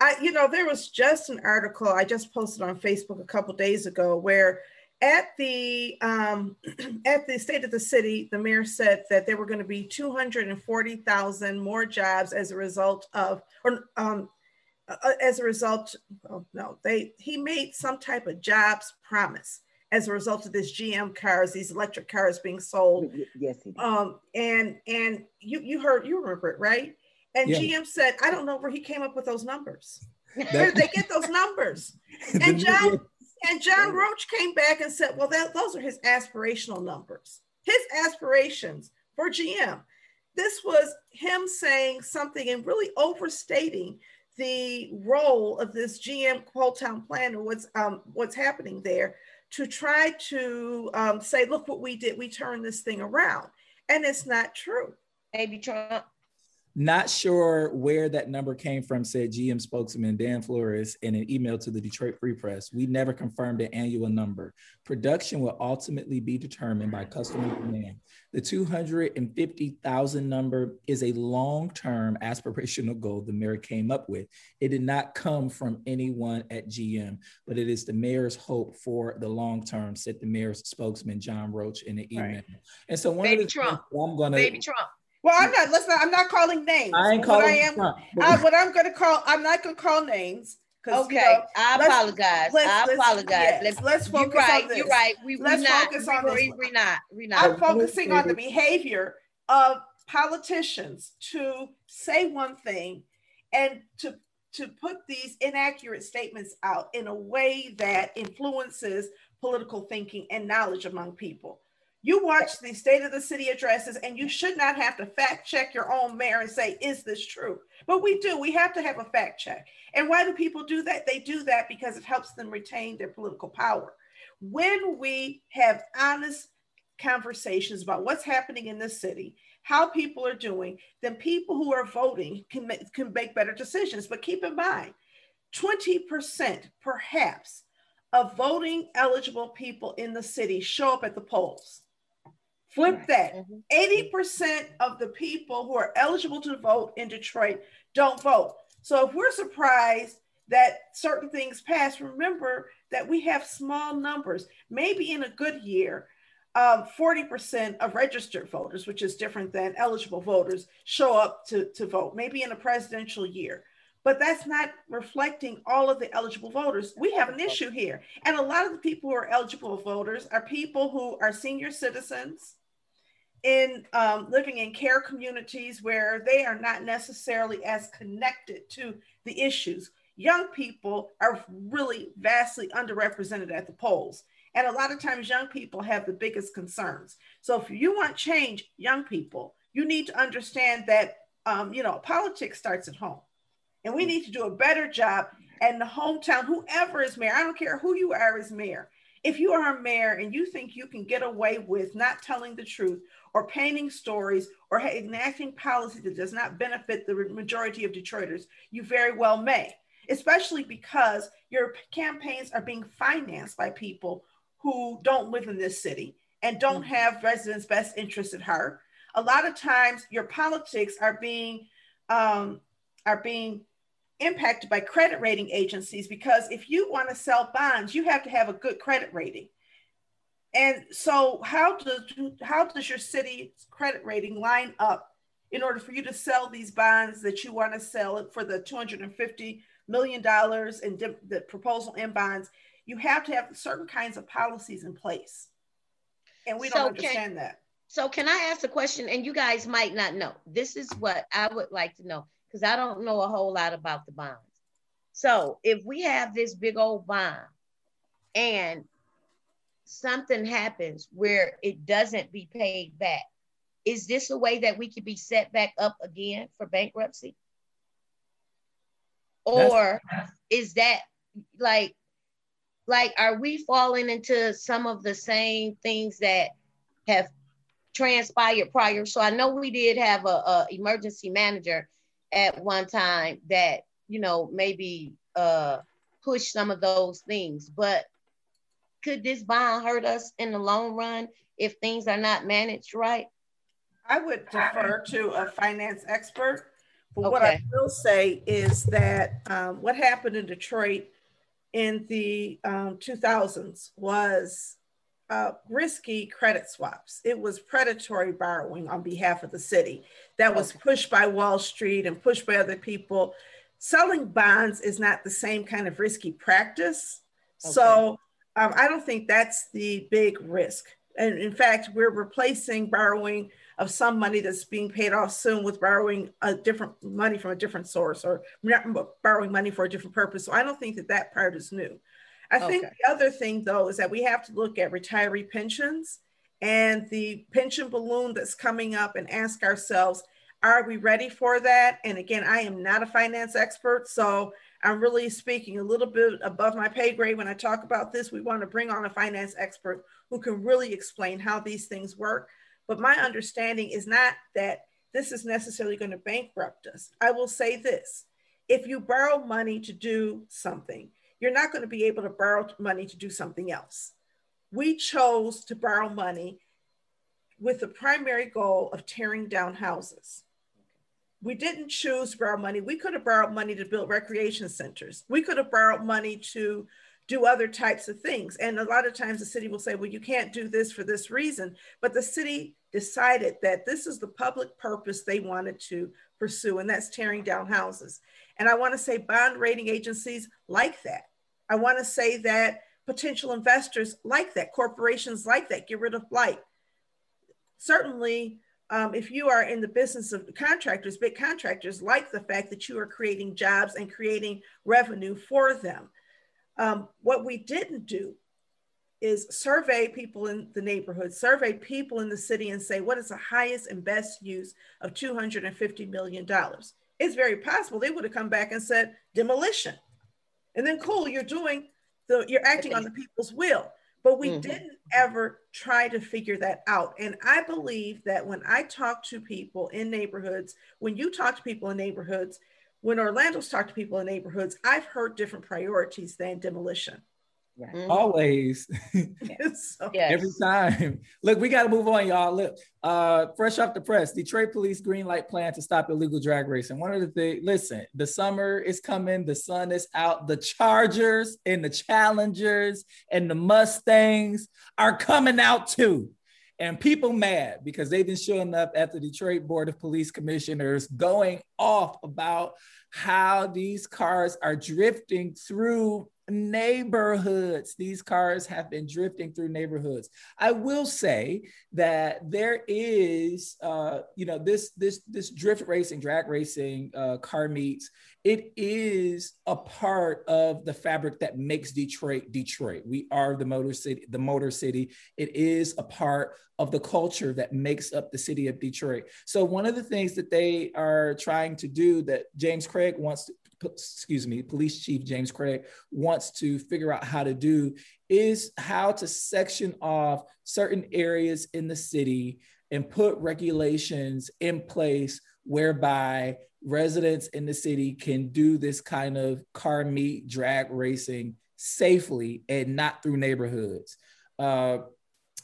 I, you know, there was just an article I just posted on Facebook a couple days ago where at the um, at the state of the city, the mayor said that there were going to be 240,000 more jobs as a result of, or um, uh, uh, as a result. Oh, no, they he made some type of jobs promise as a result of this GM cars, these electric cars being sold. Yes, he did. Um, and and you you heard you remember it right? And yeah. GM said, I don't know where he came up with those numbers. Where did they get those numbers? And John and John Roach came back and said, well, that, those are his aspirational numbers, his aspirations for GM. This was him saying something and really overstating the role of this GM Town plan and what's um, what's happening there to try to um, say, look what we did, we turned this thing around. And it's not true. Maybe Trump not sure where that number came from, said GM spokesman Dan Flores in an email to the Detroit Free Press. We never confirmed an annual number. Production will ultimately be determined by customer demand. The 250,000 number is a long term aspirational goal the mayor came up with. It did not come from anyone at GM, but it is the mayor's hope for the long term, said the mayor's spokesman, John Roach, in the email. Right. And so, one Baby of the Trump. I'm going to. Baby Trump. Well, I'm not. Listen, I'm not calling names. I ain't calling. What I am. Trump, I, what I'm going to call. I'm not going to call names. Okay, you know, I apologize. Let's, I apologize. Yes, let's, let's focus you're right, on this. You're right. We, let's not, focus on we, this. We, not. We not. I'm focusing on the behavior of politicians to say one thing and to to put these inaccurate statements out in a way that influences political thinking and knowledge among people. You watch the state of the city addresses, and you should not have to fact check your own mayor and say, Is this true? But we do. We have to have a fact check. And why do people do that? They do that because it helps them retain their political power. when we have honest conversations about what's happening in the city, how people are doing, then people who are voting can make, can make better decisions. But keep in mind, 20% perhaps of voting eligible people in the city show up at the polls. Flip that. 80% mm-hmm. of the people who are eligible to vote in Detroit don't vote. So if we're surprised that certain things pass, remember that we have small numbers. Maybe in a good year, um, 40% of registered voters, which is different than eligible voters, show up to, to vote, maybe in a presidential year. But that's not reflecting all of the eligible voters. We have an issue here. And a lot of the people who are eligible voters are people who are senior citizens in um, living in care communities where they are not necessarily as connected to the issues. Young people are really vastly underrepresented at the polls. And a lot of times, young people have the biggest concerns. So, if you want change, young people, you need to understand that, um, you know, politics starts at home. And we need to do a better job. And the hometown, whoever is mayor, I don't care who you are as mayor, if you are a mayor and you think you can get away with not telling the truth or painting stories or enacting policy that does not benefit the majority of Detroiters, you very well may, especially because your campaigns are being financed by people who don't live in this city and don't mm-hmm. have residents' best interests at heart. A lot of times, your politics are being um, are being impacted by credit rating agencies because if you want to sell bonds, you have to have a good credit rating. And so, how does how does your city's credit rating line up in order for you to sell these bonds that you want to sell for the 250 million dollars in the proposal in bonds? You have to have certain kinds of policies in place, and we don't so understand can, that. So, can I ask a question? And you guys might not know. This is what I would like to know because I don't know a whole lot about the bonds. So, if we have this big old bond and something happens where it doesn't be paid back, is this a way that we could be set back up again for bankruptcy? Or is that like, like, are we falling into some of the same things that have transpired prior? So I know we did have a, a emergency manager at one time that, you know, maybe uh push some of those things, but could this bond hurt us in the long run if things are not managed right? I would defer to a finance expert. But okay. what I will say is that um, what happened in Detroit in the um, 2000s was uh, risky credit swaps. It was predatory borrowing on behalf of the city that was okay. pushed by Wall Street and pushed by other people. Selling bonds is not the same kind of risky practice. Okay. So um, I don't think that's the big risk. And in fact, we're replacing borrowing of some money that's being paid off soon with borrowing a different money from a different source or borrowing money for a different purpose. So I don't think that that part is new. I okay. think the other thing though is that we have to look at retiree pensions and the pension balloon that's coming up and ask ourselves, are we ready for that? And again, I am not a finance expert, so I'm really speaking a little bit above my pay grade when I talk about this. We want to bring on a finance expert who can really explain how these things work. But my understanding is not that this is necessarily going to bankrupt us. I will say this if you borrow money to do something, you're not going to be able to borrow money to do something else. We chose to borrow money with the primary goal of tearing down houses we didn't choose to borrow money. We could have borrowed money to build recreation centers. We could have borrowed money to do other types of things. And a lot of times the city will say, well, you can't do this for this reason. But the city decided that this is the public purpose they wanted to pursue, and that's tearing down houses. And I want to say bond rating agencies like that. I want to say that potential investors like that, corporations like that, get rid of blight. Certainly, um, if you are in the business of contractors, big contractors like the fact that you are creating jobs and creating revenue for them. Um, what we didn't do is survey people in the neighborhood, survey people in the city, and say, what is the highest and best use of $250 million? It's very possible they would have come back and said demolition. And then, cool, you're doing the, you're acting on the people's will. But we mm-hmm. didn't ever try to figure that out. And I believe that when I talk to people in neighborhoods, when you talk to people in neighborhoods, when Orlando's talked to people in neighborhoods, I've heard different priorities than demolition. Right. Mm-hmm. Always. so, yes. Every time. Look, we got to move on, y'all. Look, uh, fresh off the press, Detroit police green light plan to stop illegal drag racing. One of the things, listen, the summer is coming, the sun is out, the Chargers and the Challengers and the Mustangs are coming out too. And people mad because they've been showing up at the Detroit Board of Police Commissioners going off about how these cars are drifting through neighborhoods. These cars have been drifting through neighborhoods. I will say that there is, uh, you know, this this this drift racing, drag racing, uh, car meets. It is a part of the fabric that makes Detroit Detroit. We are the motor city. The motor city. It is a part of the culture that makes up the city of Detroit. So one of the things that they are trying to do that James Craig wants to excuse me, Police Chief James Craig wants to figure out how to do is how to section off certain areas in the city and put regulations in place whereby residents in the city can do this kind of car meet drag racing safely and not through neighborhoods. Uh,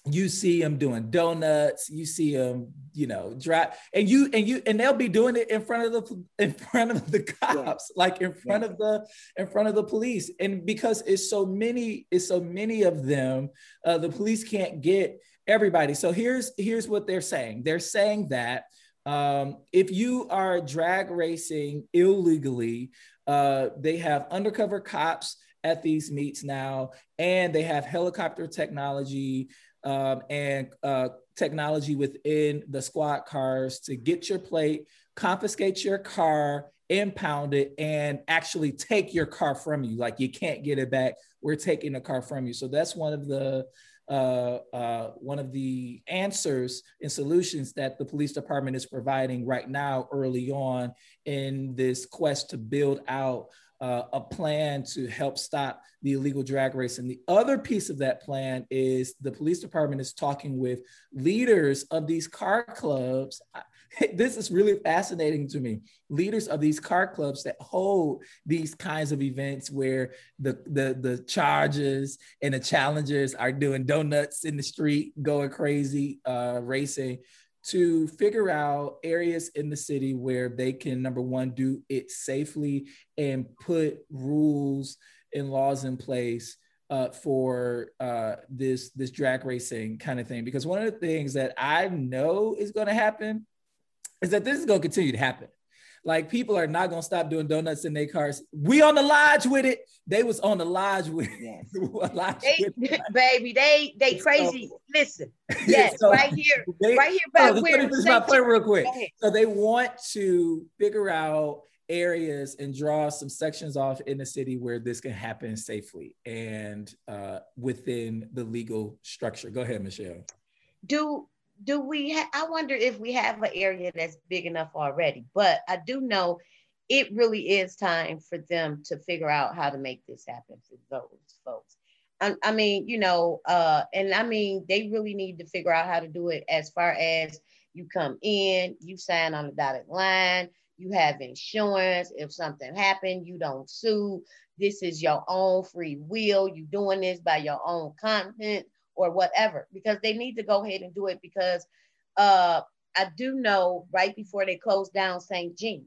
you see them doing donuts you see them you know drive and you and you and they'll be doing it in front of the in front of the cops yeah. like in front yeah. of the in front of the police and because it's so many it's so many of them uh, the police can't get everybody so here's here's what they're saying they're saying that um, if you are drag racing illegally uh, they have undercover cops at these meets now and they have helicopter technology um, and uh, technology within the squad cars to get your plate, confiscate your car, impound it, and actually take your car from you. Like you can't get it back. We're taking the car from you. So that's one of the uh, uh, one of the answers and solutions that the police department is providing right now, early on in this quest to build out uh, a plan to help stop the illegal drag race. And the other piece of that plan is the police department is talking with leaders of these car clubs. This is really fascinating to me. Leaders of these car clubs that hold these kinds of events where the, the, the Chargers and the challengers are doing donuts in the street, going crazy, uh, racing to figure out areas in the city where they can number one do it safely and put rules and laws in place uh, for uh, this this drag racing kind of thing. Because one of the things that i know is going to happen is that this is going to continue to happen like people are not gonna stop doing donuts in their cars. We on the lodge with it. They was on the lodge with yes. lodge they, with baby. They they crazy. So, Listen, yes, so, right here, they, right here. By oh, where finish my point real quick. So they want to figure out areas and draw some sections off in the city where this can happen safely and uh, within the legal structure. Go ahead, Michelle. Do do we ha- i wonder if we have an area that's big enough already but i do know it really is time for them to figure out how to make this happen for those folks. I, I mean you know uh, and i mean they really need to figure out how to do it as far as you come in you sign on the dotted line you have insurance. If something happened you don't sue. This is your own free will. You doing this by your own content or whatever because they need to go ahead and do it because uh, I do know right before they closed down St. Jean,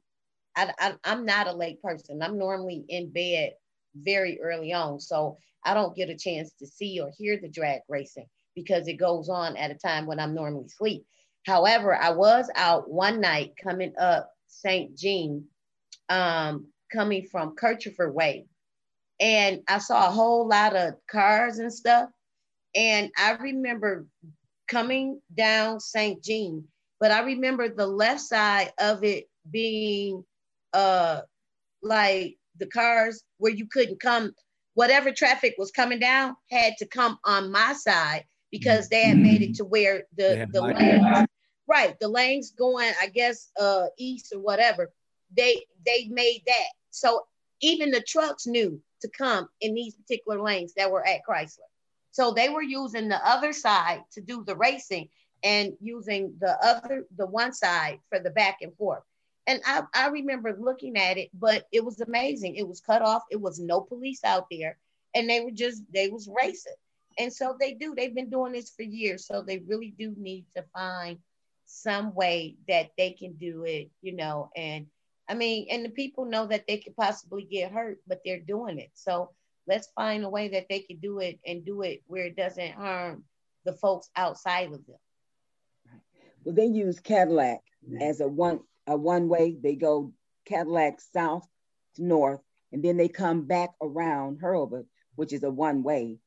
I, I, I'm not a late person. I'm normally in bed very early on. So I don't get a chance to see or hear the drag racing because it goes on at a time when I'm normally asleep. However, I was out one night coming up St. Jean, um, coming from Kercheval. And I saw a whole lot of cars and stuff. And I remember coming down St. Jean, but I remember the left side of it being uh like the cars where you couldn't come, whatever traffic was coming down had to come on my side because they had made it to where the, the lanes, right, the lanes going, I guess, uh east or whatever, they they made that. So even the trucks knew to come in these particular lanes that were at Chrysler. So they were using the other side to do the racing and using the other, the one side for the back and forth. And I, I remember looking at it, but it was amazing. It was cut off. It was no police out there. And they were just, they was racing. And so they do, they've been doing this for years. So they really do need to find some way that they can do it, you know, and I mean, and the people know that they could possibly get hurt, but they're doing it. So let's find a way that they can do it and do it where it doesn't harm the folks outside of them. Well, they use Cadillac as a one a one way. They go Cadillac south to north, and then they come back around Hurlbut, which is a one way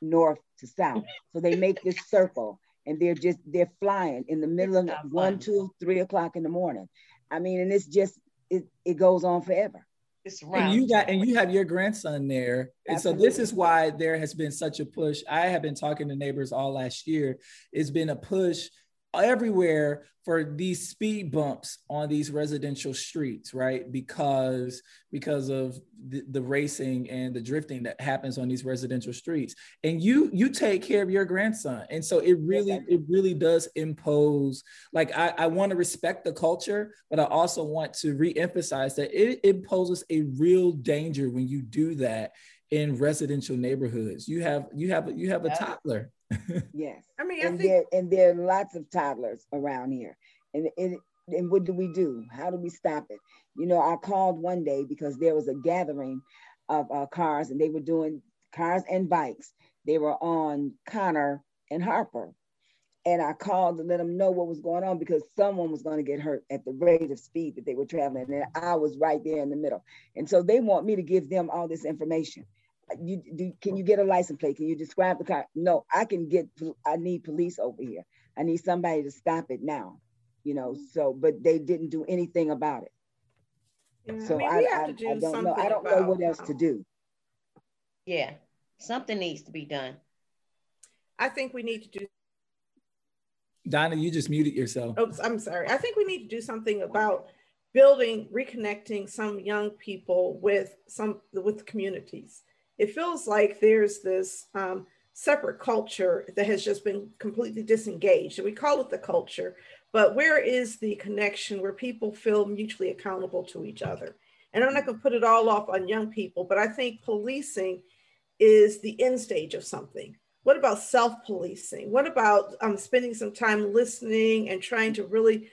north to south. So they make this circle, and they're just they're flying in the middle of one, two, three o'clock in the morning. I mean, and it's just it, it goes on forever. It's and you got and you have your grandson there. And so this is why there has been such a push. I have been talking to neighbors all last year. It's been a push everywhere for these speed bumps on these residential streets right? Because because of the, the, racing and the drifting that happens on these residential streets. And you you take care of your grandson. And so it really it really does impose like i, I want to respect the culture but i also want to re-emphasize that it imposes a real danger when you do that in residential neighborhoods. You have you have you have a toddler yes. I mean, I and think... there and there are lots of toddlers around here. And it and what do we do? How do we stop it? You know, I called one day because there was a gathering of uh, cars and they were doing cars and bikes. They were on Conner and Harper. And I called to let them know what was going on because someone was going to get hurt at the rate of speed that they were traveling. And I was right there in the middle. And so they want me to give them all this information you do can you get a license plate? Can you describe the car? No i can get i need police over here. I need somebody to stop it now you know mm-hmm. so but they didn't do anything about it. Yeah, so i, mean, I, I, I, don't know. I don't know what else to um, do. Yeah something needs to be done. I think we need to do donna you just muted yourself. Oh i'm sorry. I think we need to do something about building reconnecting some young people with some with communities it feels like there's this um, separate culture that has just been completely disengaged. And we call it the culture, but where is the connection where people feel mutually accountable to each other? And I'm not going to put it all off on young people, but I think policing is the end stage of something. What about self policing? What about um, spending some time listening and trying to really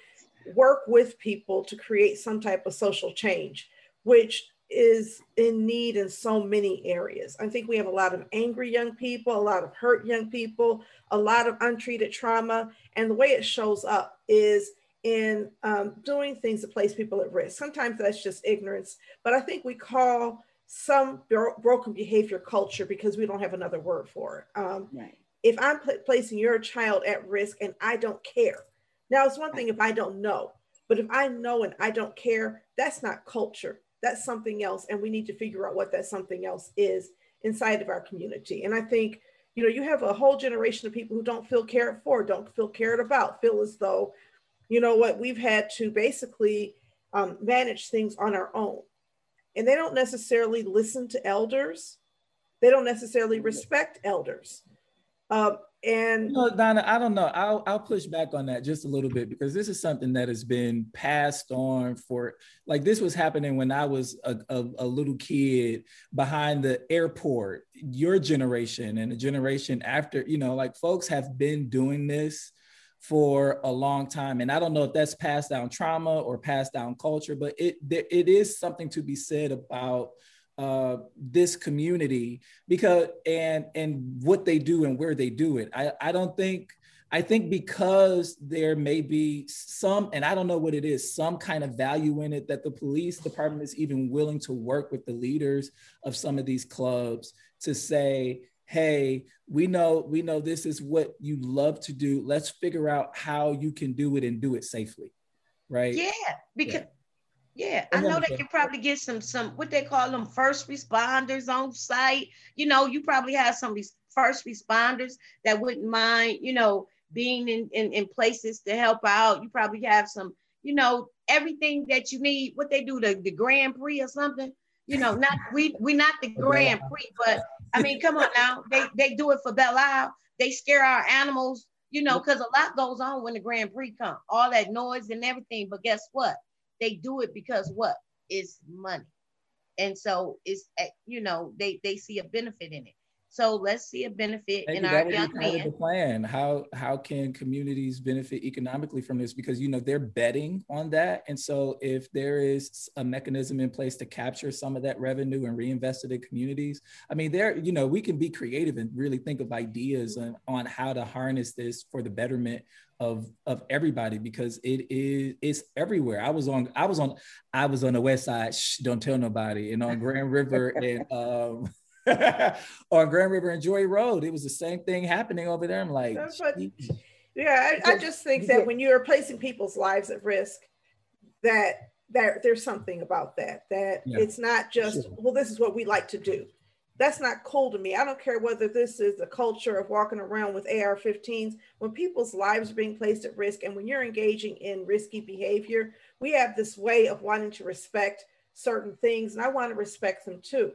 work with people to create some type of social change, which is in need in so many areas. I think we have a lot of angry young people, a lot of hurt young people, a lot of untreated trauma. And the way it shows up is in um, doing things to place people at risk. Sometimes that's just ignorance, but I think we call some bro- broken behavior culture because we don't have another word for it. Um, right. If I'm pl- placing your child at risk and I don't care, now it's one thing if I don't know, but if I know and I don't care, that's not culture that's something else and we need to figure out what that something else is inside of our community. And i think you know you have a whole generation of people who don't feel cared for don't feel cared about feel as though you know what we've had to basically um, manage things on our own. And they don't necessarily listen to elders. They don't necessarily respect elders. Um, and Donna, I don't know. I'll I'll push back on that just a little bit because this is something that has been passed on for like this was happening when I was a, a, a little kid behind the airport. Your generation and the generation after, you know, like folks have been doing this for a long time and i don't know if that's passed down trauma or passed down culture but it it is something to be said about uh, this community because and and what they do and where they do it. I, I don't think I think because there may be some, and I don't know what it is, some kind of value in it that the police department is even willing to work with the leaders of some of these clubs to say, hey, we know we know this is what you love to do. Let's figure out how you can do it and do it safely. Right. Yeah, because yeah. Yeah, I know they can probably get some some what they call them first responders on site. You know, you probably have some first responders that wouldn't mind, you know, being in, in, in places to help out. You probably have some, you know, everything that you need. What they do, the, the Grand Prix or something. You know, not we we not the Grand Prix, but I mean, come on now. They they do it for Belle Isle. They scare our animals, you know, because a lot goes on when the Grand Prix come. All that noise and everything. But guess what? They do it because what? It's money. And so it's eh, you know, they they see a benefit in it. So let's see a benefit Maybe in our young men. The plan. How how can communities benefit economically from this? Because you know they're betting on that, and so if there is a mechanism in place to capture some of that revenue and reinvest it in communities, I mean, there you know we can be creative and really think of ideas on, on how to harness this for the betterment of of everybody because it is it's everywhere. I was on I was on I was on the west side. Shh, don't tell nobody. And on Grand River and um on Grand River and Joy Road. It was the same thing happening over there. I'm like, yeah, I, I, just think that when you're placing people's lives at risk, that that there's something about that. That yeah. it's not just sure. well, this is what we like to do. That's not cool to me. I don't care whether this is the culture of walking around with AR-15s. When people's lives are being placed at risk, and when you're engaging in risky behavior, we have this way of wanting to respect certain things, and I want to respect them too.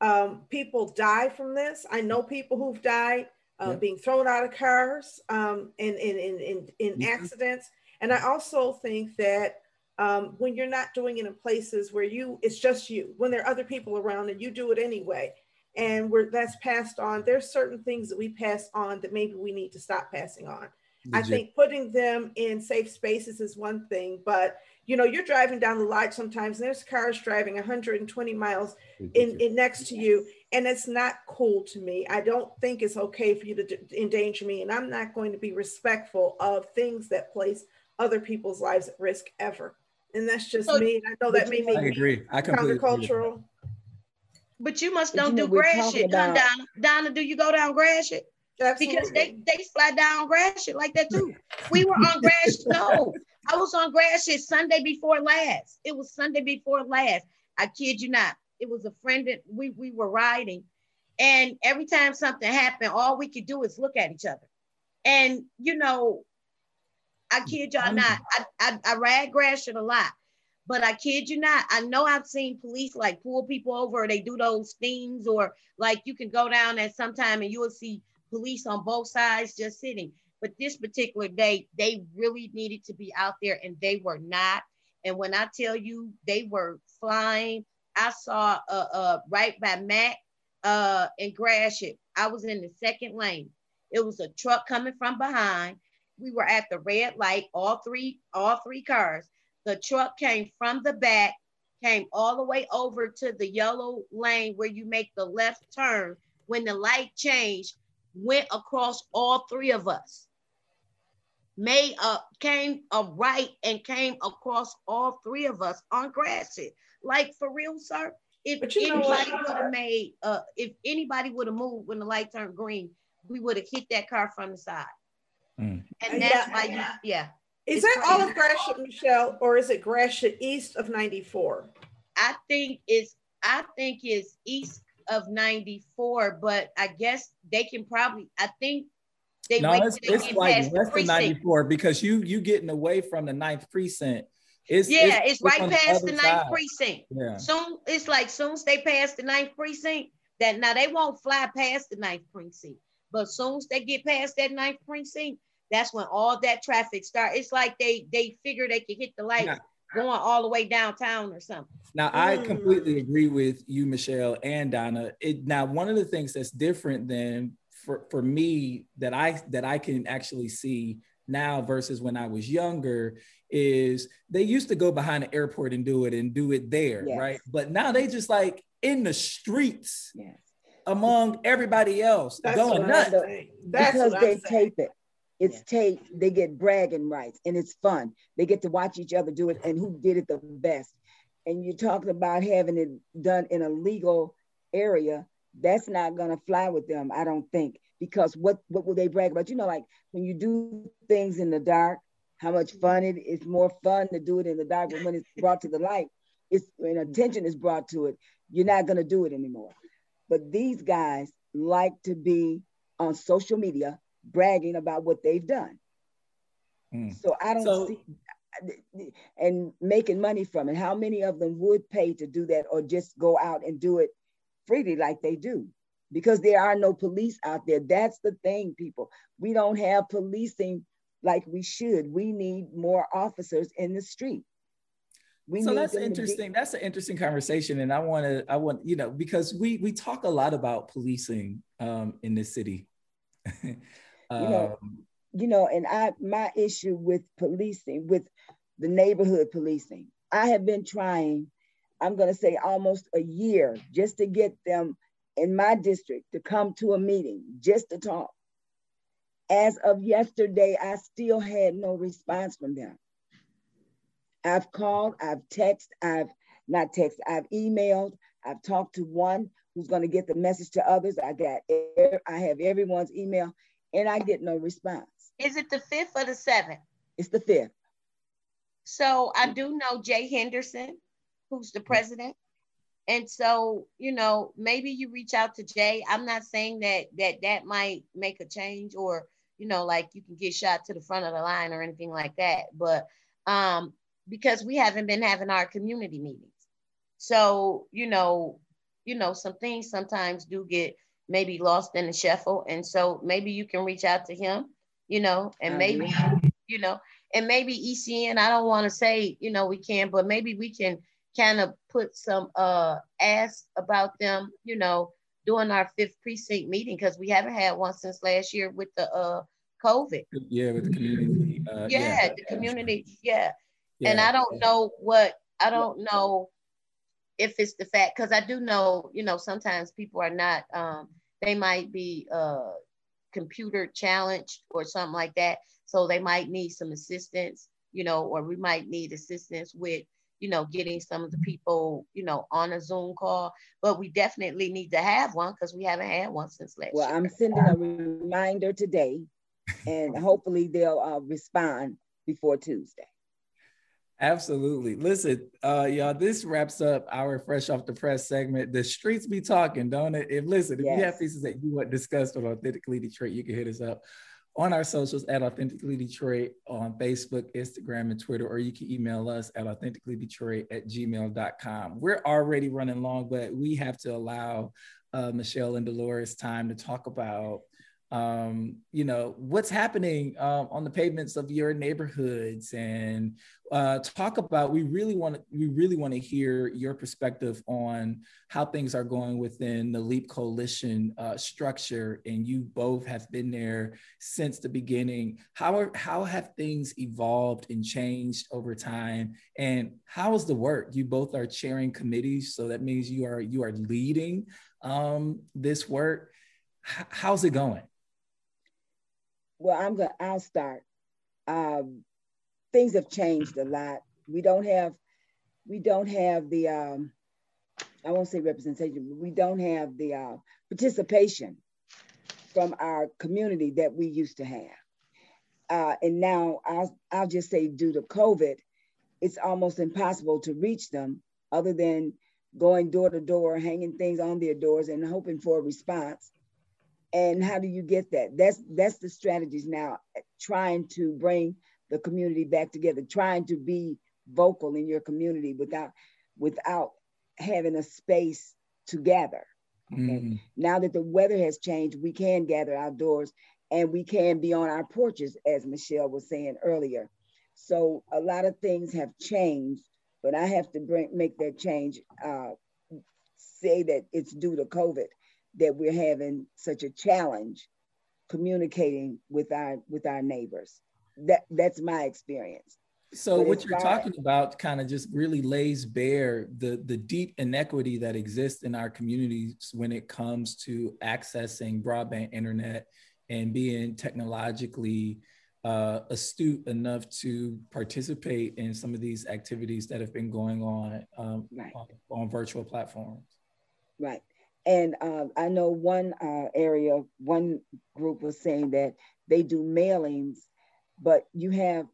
Um, people die from this. I know people who've died uh, being thrown out of cars um, in, in, in, in, in mm-hmm. accidents. And I also think that um, when you're not doing it in places where you, it's just you, when there are other people around and you do it anyway, and we're, that's passed on, there's certain things that we pass on that maybe we need to stop passing on. I think putting them in safe spaces is one thing, but you know, you're driving down the light sometimes and there's cars driving 120 miles in, in next to you, and it's not cool to me. I don't think it's okay for you to d- endanger me, and I'm not going to be respectful of things that place other people's lives at risk ever. And that's just so, me. I know that may make I agree. I countercultural. But you must don't you know, do Gratiot, about... Donna. Donna, do you go down Gratiot? Absolutely. Because they they slide down Gratiot like that too. We were on Gratiot. no, I was on Gratiot Sunday before last. It was Sunday before last. I kid you not. It was a friend that we we were riding, and every time something happened, all we could do is look at each other. And you know, I kid y'all not. I I, I ride Gratiot a lot. But I kid you not, I know I've seen police like pull people over they do those things, or like you can go down at sometime and you will see police on both sides just sitting. But this particular day, they really needed to be out there and they were not. And when I tell you they were flying, I saw uh, uh right by Mack uh in Gratiot. I was in the second lane. It was a truck coming from behind. We were at the red light, all three, all three cars. The truck came from the back, came all the way over to the yellow lane where you make the left turn. When the light changed, went across all three of us. Made up, came a right and came across all three of us on Gratiot. Like for real, sir. If anybody would have made, uh, if anybody would have moved when the light turned green, we would have hit that car from the side. Mm. And that's yeah, why you, yeah. Is that all of Gratiot, Michelle, or is it Gratiot east of 94? I think it's I think it's east of 94, but I guess they can probably, I think they no, it's, it's like less than 94 because you you getting away from the ninth precinct. It's, yeah, it's, it's right past the, the ninth side. precinct. Yeah. Soon it's like soon as they pass the ninth precinct, that now they won't fly past the ninth precinct. But soon as they get past that ninth precinct, that's when all that traffic start. It's like they they figure they can hit the light yeah going all the way downtown or something. Now, I mm. completely agree with you, Michelle and Donna. It, now, one of the things that's different than for, for me that I that I can actually see now versus when I was younger is they used to go behind the airport and do it and do it there, yes. right? But now they just like in the streets yes. among everybody else That's going nuts. because they tape it. It's yeah. taped. They get bragging rights, and it's fun. They get to watch each other do it, and who did it the best. And you're talking about having it done in a legal area. That's not gonna fly with them, I don't think, because what what will they brag about? You know, like when you do things in the dark, how much fun it is. More fun to do it in the dark, but when it's brought to the light, it's when attention is brought to it. You're not gonna do it anymore. But these guys like to be on social media bragging about what they've done. Mm. So I don't so, see and making money from it. How many of them would pay to do that or just go out and do it freely like they do? Because there are no police out there. That's the thing, people. We don't have policing like we should. We need more officers in the street. We so that's interesting. Be- that's an interesting conversation, and I want to. I want you know because we we talk a lot about policing um, in this city. um, you know, you know, and I my issue with policing, with the neighborhood policing, I have been trying. I'm going to say almost a year just to get them in my district to come to a meeting just to talk. As of yesterday, I still had no response from them. I've called, I've texted, I've not texted, I've emailed, I've talked to one who's going to get the message to others. I got, I have everyone's email, and I get no response. Is it the fifth or the seventh? It's the fifth. So I do know Jay Henderson, who's the president. And so, you know, maybe you reach out to Jay. I'm not saying that that that might make a change or, you know, like you can get shot to the front of the line or anything like that. But um, because we haven't been having our community meetings. So, you know, you know, some things sometimes do get maybe lost in the shuffle. And so maybe you can reach out to him, you know, and maybe, you know, and maybe ECN, I don't want to say, you know, we can, but maybe we can kind of put some uh ask about them, you know, during our fifth precinct meeting because we haven't had one since last year with the uh COVID. Yeah, with the community. Uh, yeah, yeah, the community. Yeah. yeah. And I don't know what I don't know if it's the fact because I do know, you know, sometimes people are not um they might be uh computer challenged or something like that. So they might need some assistance, you know, or we might need assistance with, you know, getting some of the people, you know, on a Zoom call. But we definitely need to have one because we haven't had one since last well, year. I'm sending a reminder today and hopefully they'll uh, respond before Tuesday. Absolutely. Listen, uh, y'all, this wraps up our fresh off the press segment. The streets be talking, don't it? If listen, if yes. you have pieces that you want discussed on Authentically Detroit, you can hit us up on our socials at Authentically Detroit on Facebook, Instagram, and Twitter, or you can email us at authenticallydetroit at gmail.com. We're already running long, but we have to allow uh, Michelle and Dolores time to talk about um, you know, what's happening um, on the pavements of your neighborhoods and uh, talk about, we really want to, we really want to hear your perspective on how things are going within the LEAP Coalition uh, structure. And you both have been there since the beginning. How, are, how have things evolved and changed over time? And how is the work? You both are chairing committees. So that means you are, you are leading um, this work. H- how's it going? well, I'm gonna. I'll start. Um, things have changed a lot. We don't have, we don't have the. Um, I won't say representation, but we don't have the uh, participation from our community that we used to have. Uh, and now I'll, I'll just say due to COVID, it's almost impossible to reach them other than going door to door, hanging things on their doors and hoping for a response and how do you get that that's that's the strategies now trying to bring the community back together trying to be vocal in your community without without having a space to gather okay mm. now that the weather has changed we can gather outdoors and we can be on our porches as michelle was saying earlier so a lot of things have changed but i have to bring make that change uh, say that it's due to covid that we're having such a challenge communicating with our with our neighbors. That that's my experience. So but what you're talking about kind of just really lays bare the the deep inequity that exists in our communities when it comes to accessing broadband internet and being technologically uh, astute enough to participate in some of these activities that have been going on, um, right. on, on virtual platforms. Right. And uh, I know one uh, area, one group was saying that they do mailings, but you have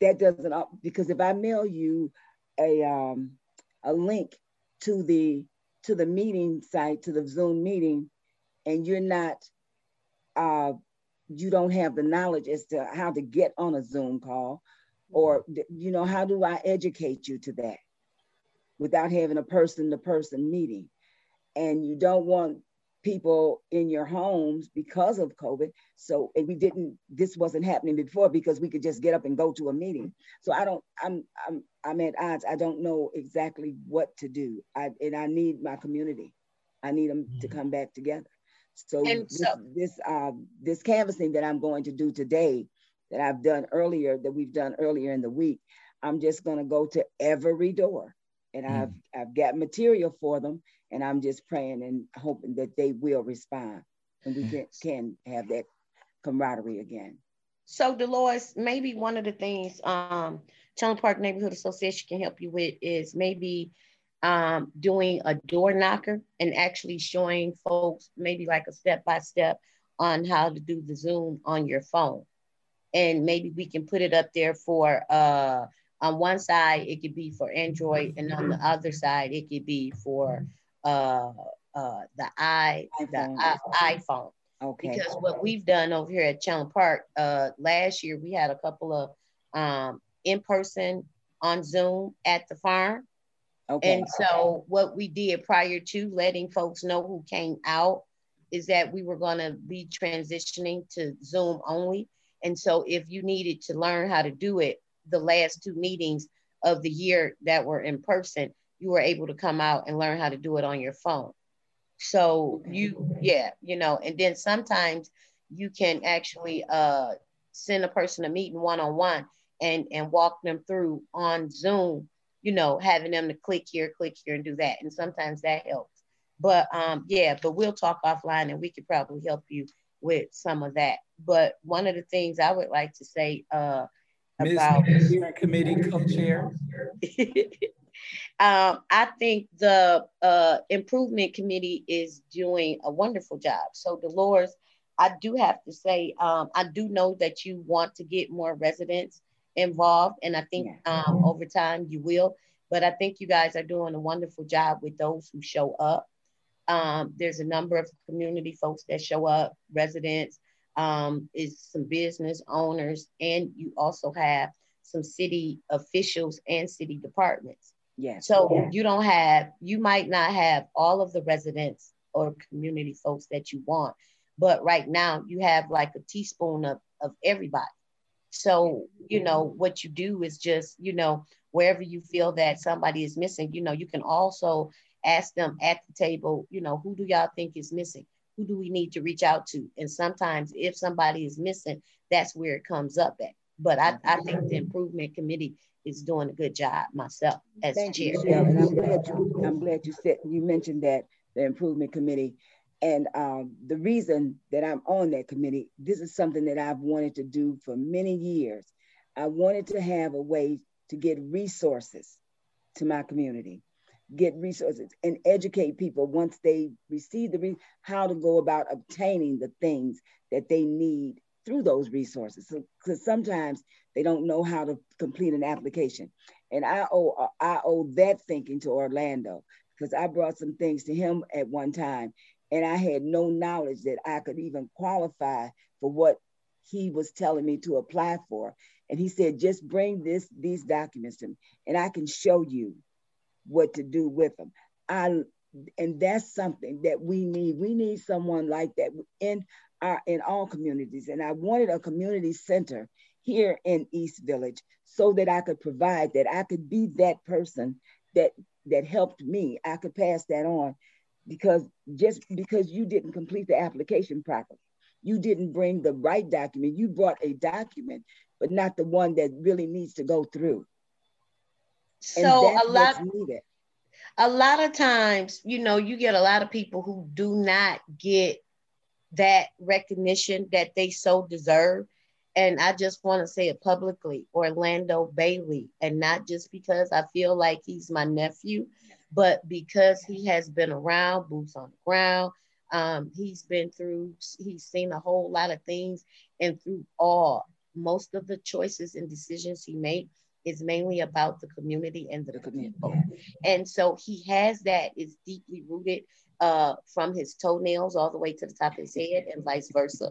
that doesn't because if I mail you a um, a link to the to the meeting site to the Zoom meeting, and you're not uh, you don't have the knowledge as to how to get on a Zoom call, or you know how do i educate you to that without having a person to person meeting? And you don't want people in your homes because of covid. So we didn't this wasn't happening before because we could just get up and go to a meeting. So i don't i'm i'm i'm at odds. I don't know exactly what to do. I and i need my community. I need them to mm-hmm. come back together. So, this, so this uh, this canvassing that i'm going to do today that I've done earlier, that we've done earlier in the week. I'm just going to go to every door. And mm. I've, I've got material for them and I'm just praying and hoping that they will respond and we can, can have that camaraderie again. So Dolores, maybe one of the things um, Chandler Park Neighborhood Association can help you with is maybe um, doing a door knocker and actually showing folks maybe like a step by step on how to do the Zoom on your phone and maybe we can put it up there for uh, on one side it could be for Android, and on the other side it could be for uh, uh, the i the I, iPhone. Okay. Because what we've done over here at Chandler Park, uh, last year we had a couple of um, in person on Zoom at the farm. Okay. And so what we did prior to letting folks know who came out is that we were going to be transitioning to Zoom only. And so if you needed to learn how to do it, the last two meetings of the year that were in person, you were able to come out and learn how to do it on your phone. So you, yeah, you know, and then sometimes you can actually uh, send a person a meeting one-on-one and and walk them through on Zoom, you know, having them to click here, click here and do that. And sometimes that helps. But um, yeah, but we'll talk offline and we could probably help you with some of that. But one of the things I would like to say uh, about committee co-chair. um, I think the uh, improvement committee is doing a wonderful job. So Dolores, I do have to say, um, I do know that you want to get more residents involved, and I think um, over time you will. But I think you guys are doing a wonderful job with those who show up. Um, there's a number of community folks that show up, residents, um, is some business owners, and you also have some city officials and city departments. Yeah. So yeah. you don't have, you might not have all of the residents or community folks that you want, but right now you have like a teaspoon of, of everybody. So, you know, what you do is just, you know, wherever you feel that somebody is missing, you know, you can also ask them at the table, you know, who do y'all think is missing? Who do we need to reach out to? And sometimes if somebody is missing, that's where it comes up at. But I, I think the improvement committee is doing a good job myself as Thank chair. You, and I'm glad you, I'm glad you said you mentioned that the improvement committee. And um, the reason that I'm on that committee, this is something that I've wanted to do for many years. I wanted to have a way to get resources to my community get resources and educate people once they receive the re- how to go about obtaining the things that they need through those resources because so, sometimes they don't know how to complete an application and i owe i owe that thinking to orlando because i brought some things to him at one time and i had no knowledge that i could even qualify for what he was telling me to apply for and he said just bring this these documents to me and i can show you what to do with them. I and that's something that we need. We need someone like that in our in all communities. And I wanted a community center here in East Village so that I could provide that I could be that person that that helped me. I could pass that on because just because you didn't complete the application properly, you didn't bring the right document. You brought a document, but not the one that really needs to go through. So a lot a lot of times, you know, you get a lot of people who do not get that recognition that they so deserve. And I just want to say it publicly, Orlando Bailey, and not just because I feel like he's my nephew, but because he has been around, boots on the ground. Um, he's been through, he's seen a whole lot of things, and through all, most of the choices and decisions he made, is mainly about the community and the, the people. And so he has that is deeply rooted uh, from his toenails all the way to the top of his head and vice versa.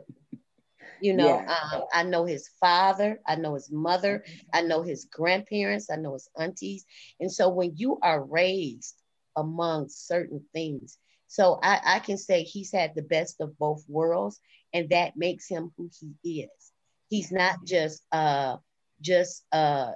You know, yeah. um, I know his father, I know his mother, I know his grandparents, I know his aunties. And so when you are raised among certain things, so I, I can say he's had the best of both worlds, and that makes him who he is. He's not just uh just uh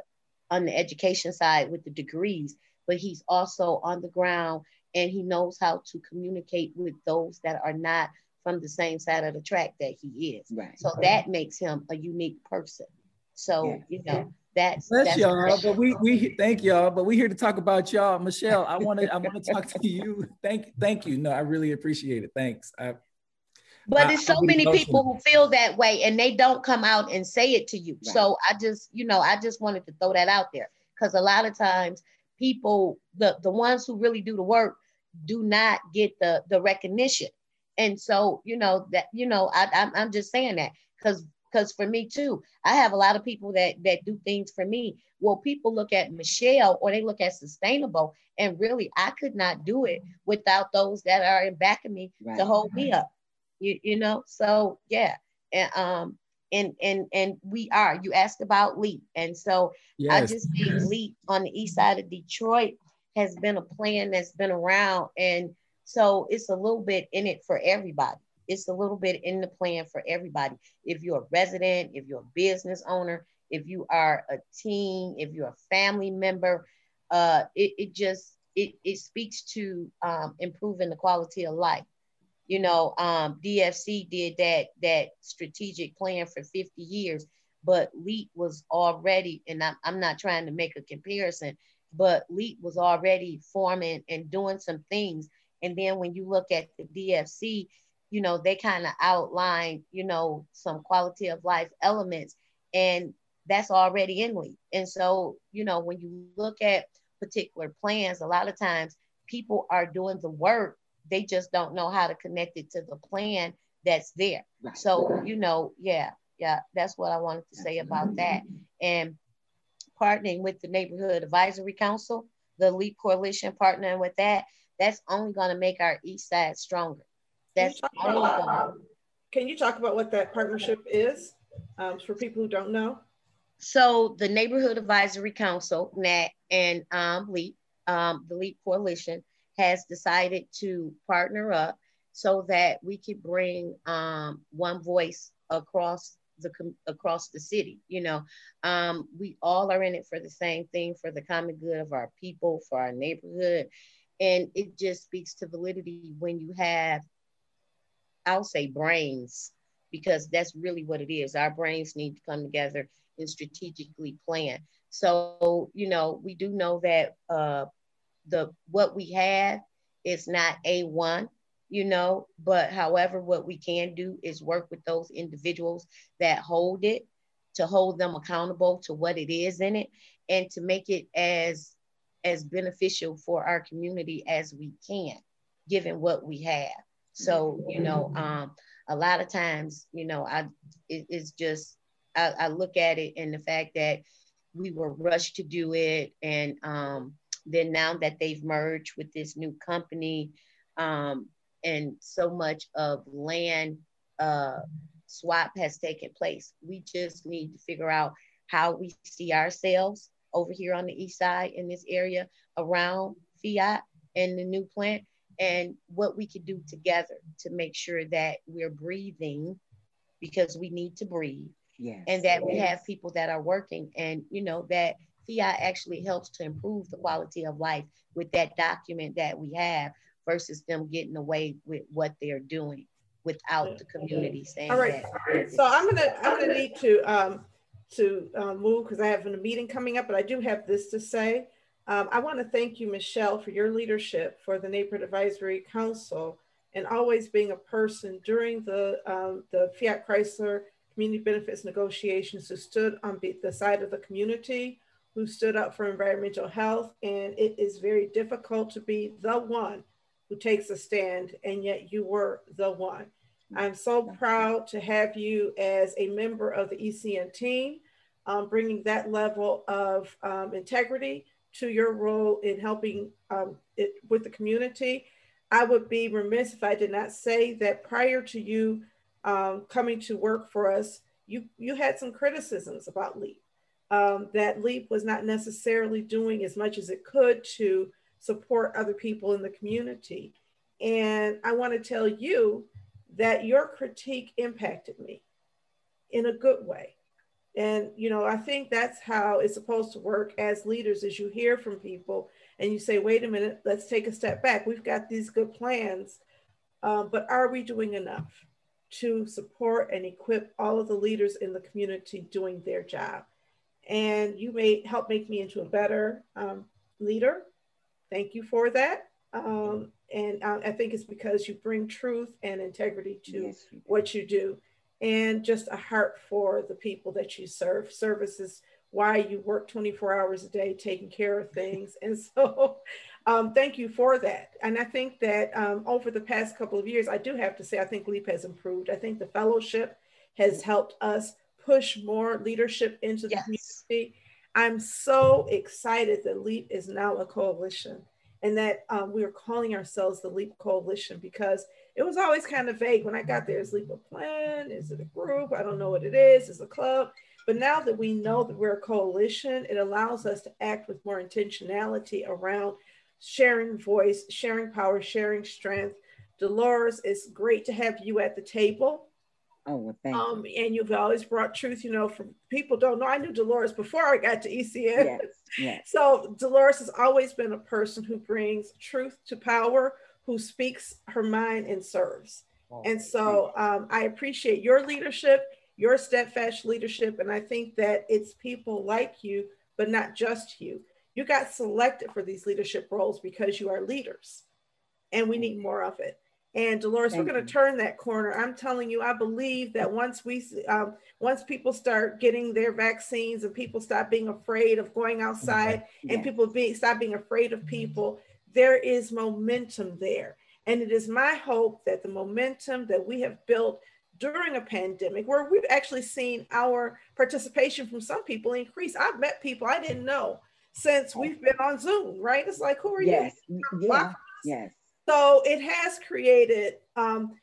on the education side with the degrees, but he's also on the ground and he knows how to communicate with those that are not from the same side of the track that he is. Right. So that makes him a unique person. So yeah. you know that's Bless that's y'all. But we we thank y'all. But we here to talk about y'all, Michelle. I want to I want to talk to you. Thank thank you. No, I really appreciate it. Thanks. I, but there's so many people who feel that way and they don't come out and say it to you. Right. So I just you know I just wanted to throw that out there because a lot of times people the the ones who really do the work do not get the the recognition. And so you know that you know I, I'm, I'm just saying that because because for me too i have a lot of people that that do things for me. Well people look at michelle or they look at sustainable and really i could not do it without those that are in back of me right. to hold me up. You, you know so yeah. And um and and and we are you asked about leap and so yes. i just think leap on the east side of detroit has been a plan that's been around and so it's a little bit in it for everybody. It's a little bit in the plan for everybody. If you're a resident, if you're a business owner, if you are a teen, if you're a family member, uh, it, it just it, it speaks to um, improving the quality of life. You know, um, DFC did that that strategic plan for 50 years, but LEAP was already, and I'm, I'm not trying to make a comparison, but LEAP was already forming and doing some things and then when you look at the DFC, you know, they kind of outline, you know, some quality of life elements. And that's already in LEAP. And so, you know, when you look at particular plans, a lot of times people are doing the work, they just don't know how to connect it to the plan that's there. Right. So, you know, yeah, yeah, that's what I wanted to say about that. And partnering with the Neighborhood Advisory Council, the LEAP Coalition partnering with that, that's only going to make our east side stronger. That's only going Can you talk about what that partnership is um, for people who don't know? So the Neighborhood Advisory Council, NAT, and um, LEAP, um, the LEAP Coalition, has decided to partner up so that we could bring um, one voice across the across the city. You know, um, we all are in it for the same thing, for the common good of our people, for our neighborhood, and it just speaks to validity when you have, I'll say brains, because that's really what it is. Our brains need to come together and strategically plan. So, you know, we do know that uh, the what we have is not A1, you know, but however, what we can do is work with those individuals that hold it to hold them accountable to what it is in it and to make it as as beneficial for our community as we can, given what we have. So, you know, um, a lot of times, you know, I it, it's just I, I, look at it and the fact that we were rushed to do it, and um, then now that they've merged with this new company, um, and so much of land uh, swap has taken place, we just need to figure out how we see ourselves over here on the east side in this area around Fiat and the new plant and what we could do together to make sure that we're breathing because we need to breathe yes. and that yes. we have people that are working and you know that fiat actually helps to improve the quality of life with that document that we have versus them getting away with what they're doing without the community saying all right that. so i'm gonna i'm gonna need to um to uh, move because I have a meeting coming up, but I do have this to say. Um, I want to thank you, Michelle, for your leadership for the Neighborhood Advisory Council and always being a person during the, um, the Fiat Chrysler community benefits negotiations who stood on the side of the community, who stood up for environmental health. And it is very difficult to be the one who takes a stand, and yet you were the one. I'm so proud to have you as a member of the ECN team, um, bringing that level of um, integrity to your role in helping um, it with the community. I would be remiss if I did not say that prior to you um, coming to work for us, you, you had some criticisms about LEAP, um, that LEAP was not necessarily doing as much as it could to support other people in the community. And I want to tell you that your critique impacted me in a good way. And you know, I think that's how it's supposed to work as leaders as you hear from people and you say, wait a minute, let's take a step back. We've got these good plans, um, but are we doing enough to support and equip all of the leaders in the community doing their job? And you may help make me into a better um, leader. Thank you for that. Um, and uh, I think it's because you bring truth and integrity to yes, what you do and just a heart for the people that you serve. Service is why you work 24 hours a day taking care of things. And so um, thank you for that. And I think that um, over the past couple of years, I do have to say, I think LEAP has improved. I think the fellowship has helped us push more leadership into the yes. community. I'm so excited that LEAP is now a coalition and that um, we are calling ourselves the LEAP Coalition because it was always kind of vague when I got there. Is LEAP a plan? Is it a group? I don't know what it is. Is a club? But now that we know that we're a coalition, it allows us to act with more intentionality around sharing voice, sharing power, sharing strength. Dolores, it's great to have you at the table. Oh, well, thank um, you. And you've always brought truth, you know, from people don't know. I knew Dolores before I got to ECN. Yes, yes. So Dolores has always been a person who brings truth to power, who speaks her mind and serves. Oh, and so um, I appreciate your leadership your steadfast leadership. And I think that it's people like you, but not just you. You got selected for these leadership roles because you are leaders, and we need more of it. And Dolores, Thank we're going to turn that corner. I'm telling you, I believe that once we, um, once people start getting their vaccines and people stop being afraid of going outside, okay. and people being stop being afraid of people, there is momentum there. And it is my hope that the momentum that we have built during a pandemic where we've actually seen our participation from some people increase. I've met people I didn't know since we've been on Zoom, right? It's like, who are yes. you? Yeah. Yes. So it has created um,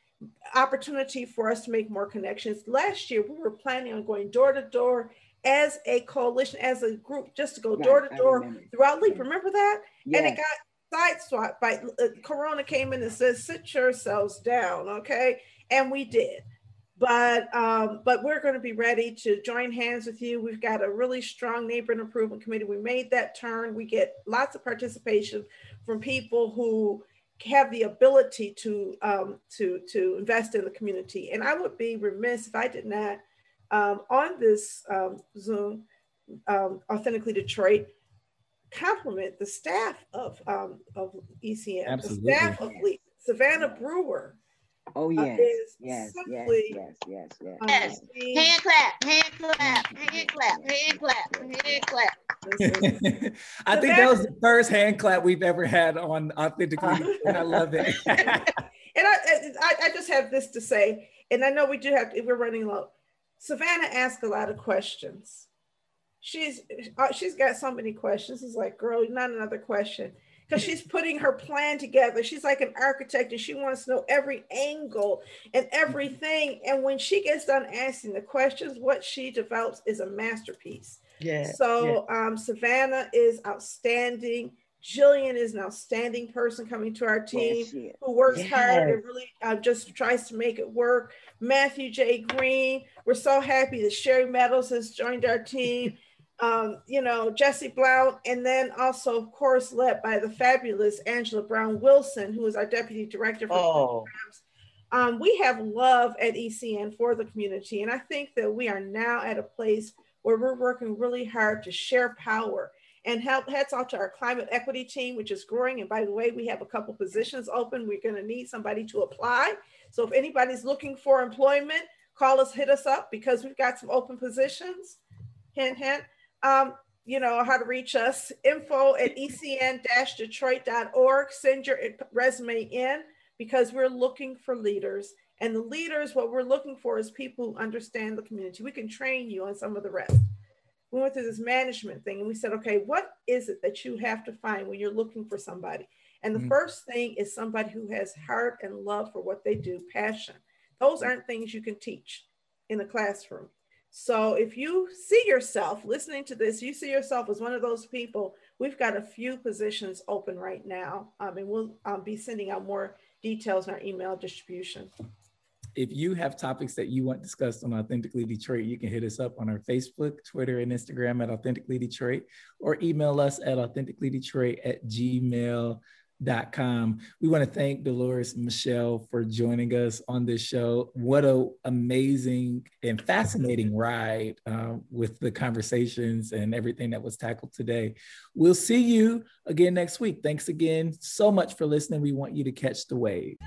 opportunity for us to make more connections. Last year, we were planning on going door to door as a coalition, as a group, just to go right. door to door throughout LEAP. Remember that? Yes. And it got sideswiped by uh, Corona came in and said, sit yourselves down, okay? And we did but um, but we're going to be ready to join hands with you. We've got a really strong neighborhood improvement committee. We made that turn. We get lots of participation from people who have the ability to um, to to invest in the community. And I would be remiss if I did not um, on this um, Zoom um, authentically Detroit compliment the staff of um, of ECN, Absolutely. the staff of LEAP, Savannah Brewer Oh yes, yes, yes, yes, yes, yes, yes. Hand clap, hand clap, hand clap, hand clap, hand clap. I think that was the first hand clap we've ever had on authentically. and I love it. and I, I, I just have this to say, and I know we do have. We're running low. Savannah asked a lot of questions. She's uh, she's got so many questions. It's like, girl, not another question because she's putting her plan together. She's like an architect and she wants to know every angle and everything. And when she gets done asking the questions, what she develops is a masterpiece. Yeah. So yeah. Um, Savannah is outstanding. Jillian is an outstanding person coming to our team yes, who works yes. hard and really uh, just tries to make it work. Matthew J. Green, we're so happy that Sherry Meadows has joined our team um, you know, Jesse Blount, and then also, of course, led by the fabulous Angela Brown Wilson, who is our deputy director for oh. programs. Um, we have love at ECN for the community, and I think that we are now at a place where we're working really hard to share power and help heads off to our climate equity team, which is growing. And by the way, we have a couple positions open. We're going to need somebody to apply. So if anybody's looking for employment, call us, hit us up because we've got some open positions. Hint, hint um, you know, how to reach us, info at ecn-detroit.org. Send your resume in because we're looking for leaders. And the leaders, what we're looking for is people who understand the community. We can train you on some of the rest. We went through this management thing and we said, okay, what is it that you have to find when you're looking for somebody? And the mm-hmm. first thing is somebody who has heart and love for what they do, passion. Those aren't things you can teach in the classroom. So if you see yourself listening to this, you see yourself as one of those people, we've got a few positions open right now. Um, and we'll um, be sending out more details in our email distribution. If you have topics that you want discussed on Authentically Detroit, you can hit us up on our Facebook, Twitter, and Instagram at Authentically Detroit, or email us at authenticallydetroit at gmail.com Com. We want to thank Dolores Michelle for joining us on this show. What a amazing and fascinating ride uh, with the conversations and everything that was tackled today. We'll see you again next week. Thanks again so much for listening. We want you to catch the wave.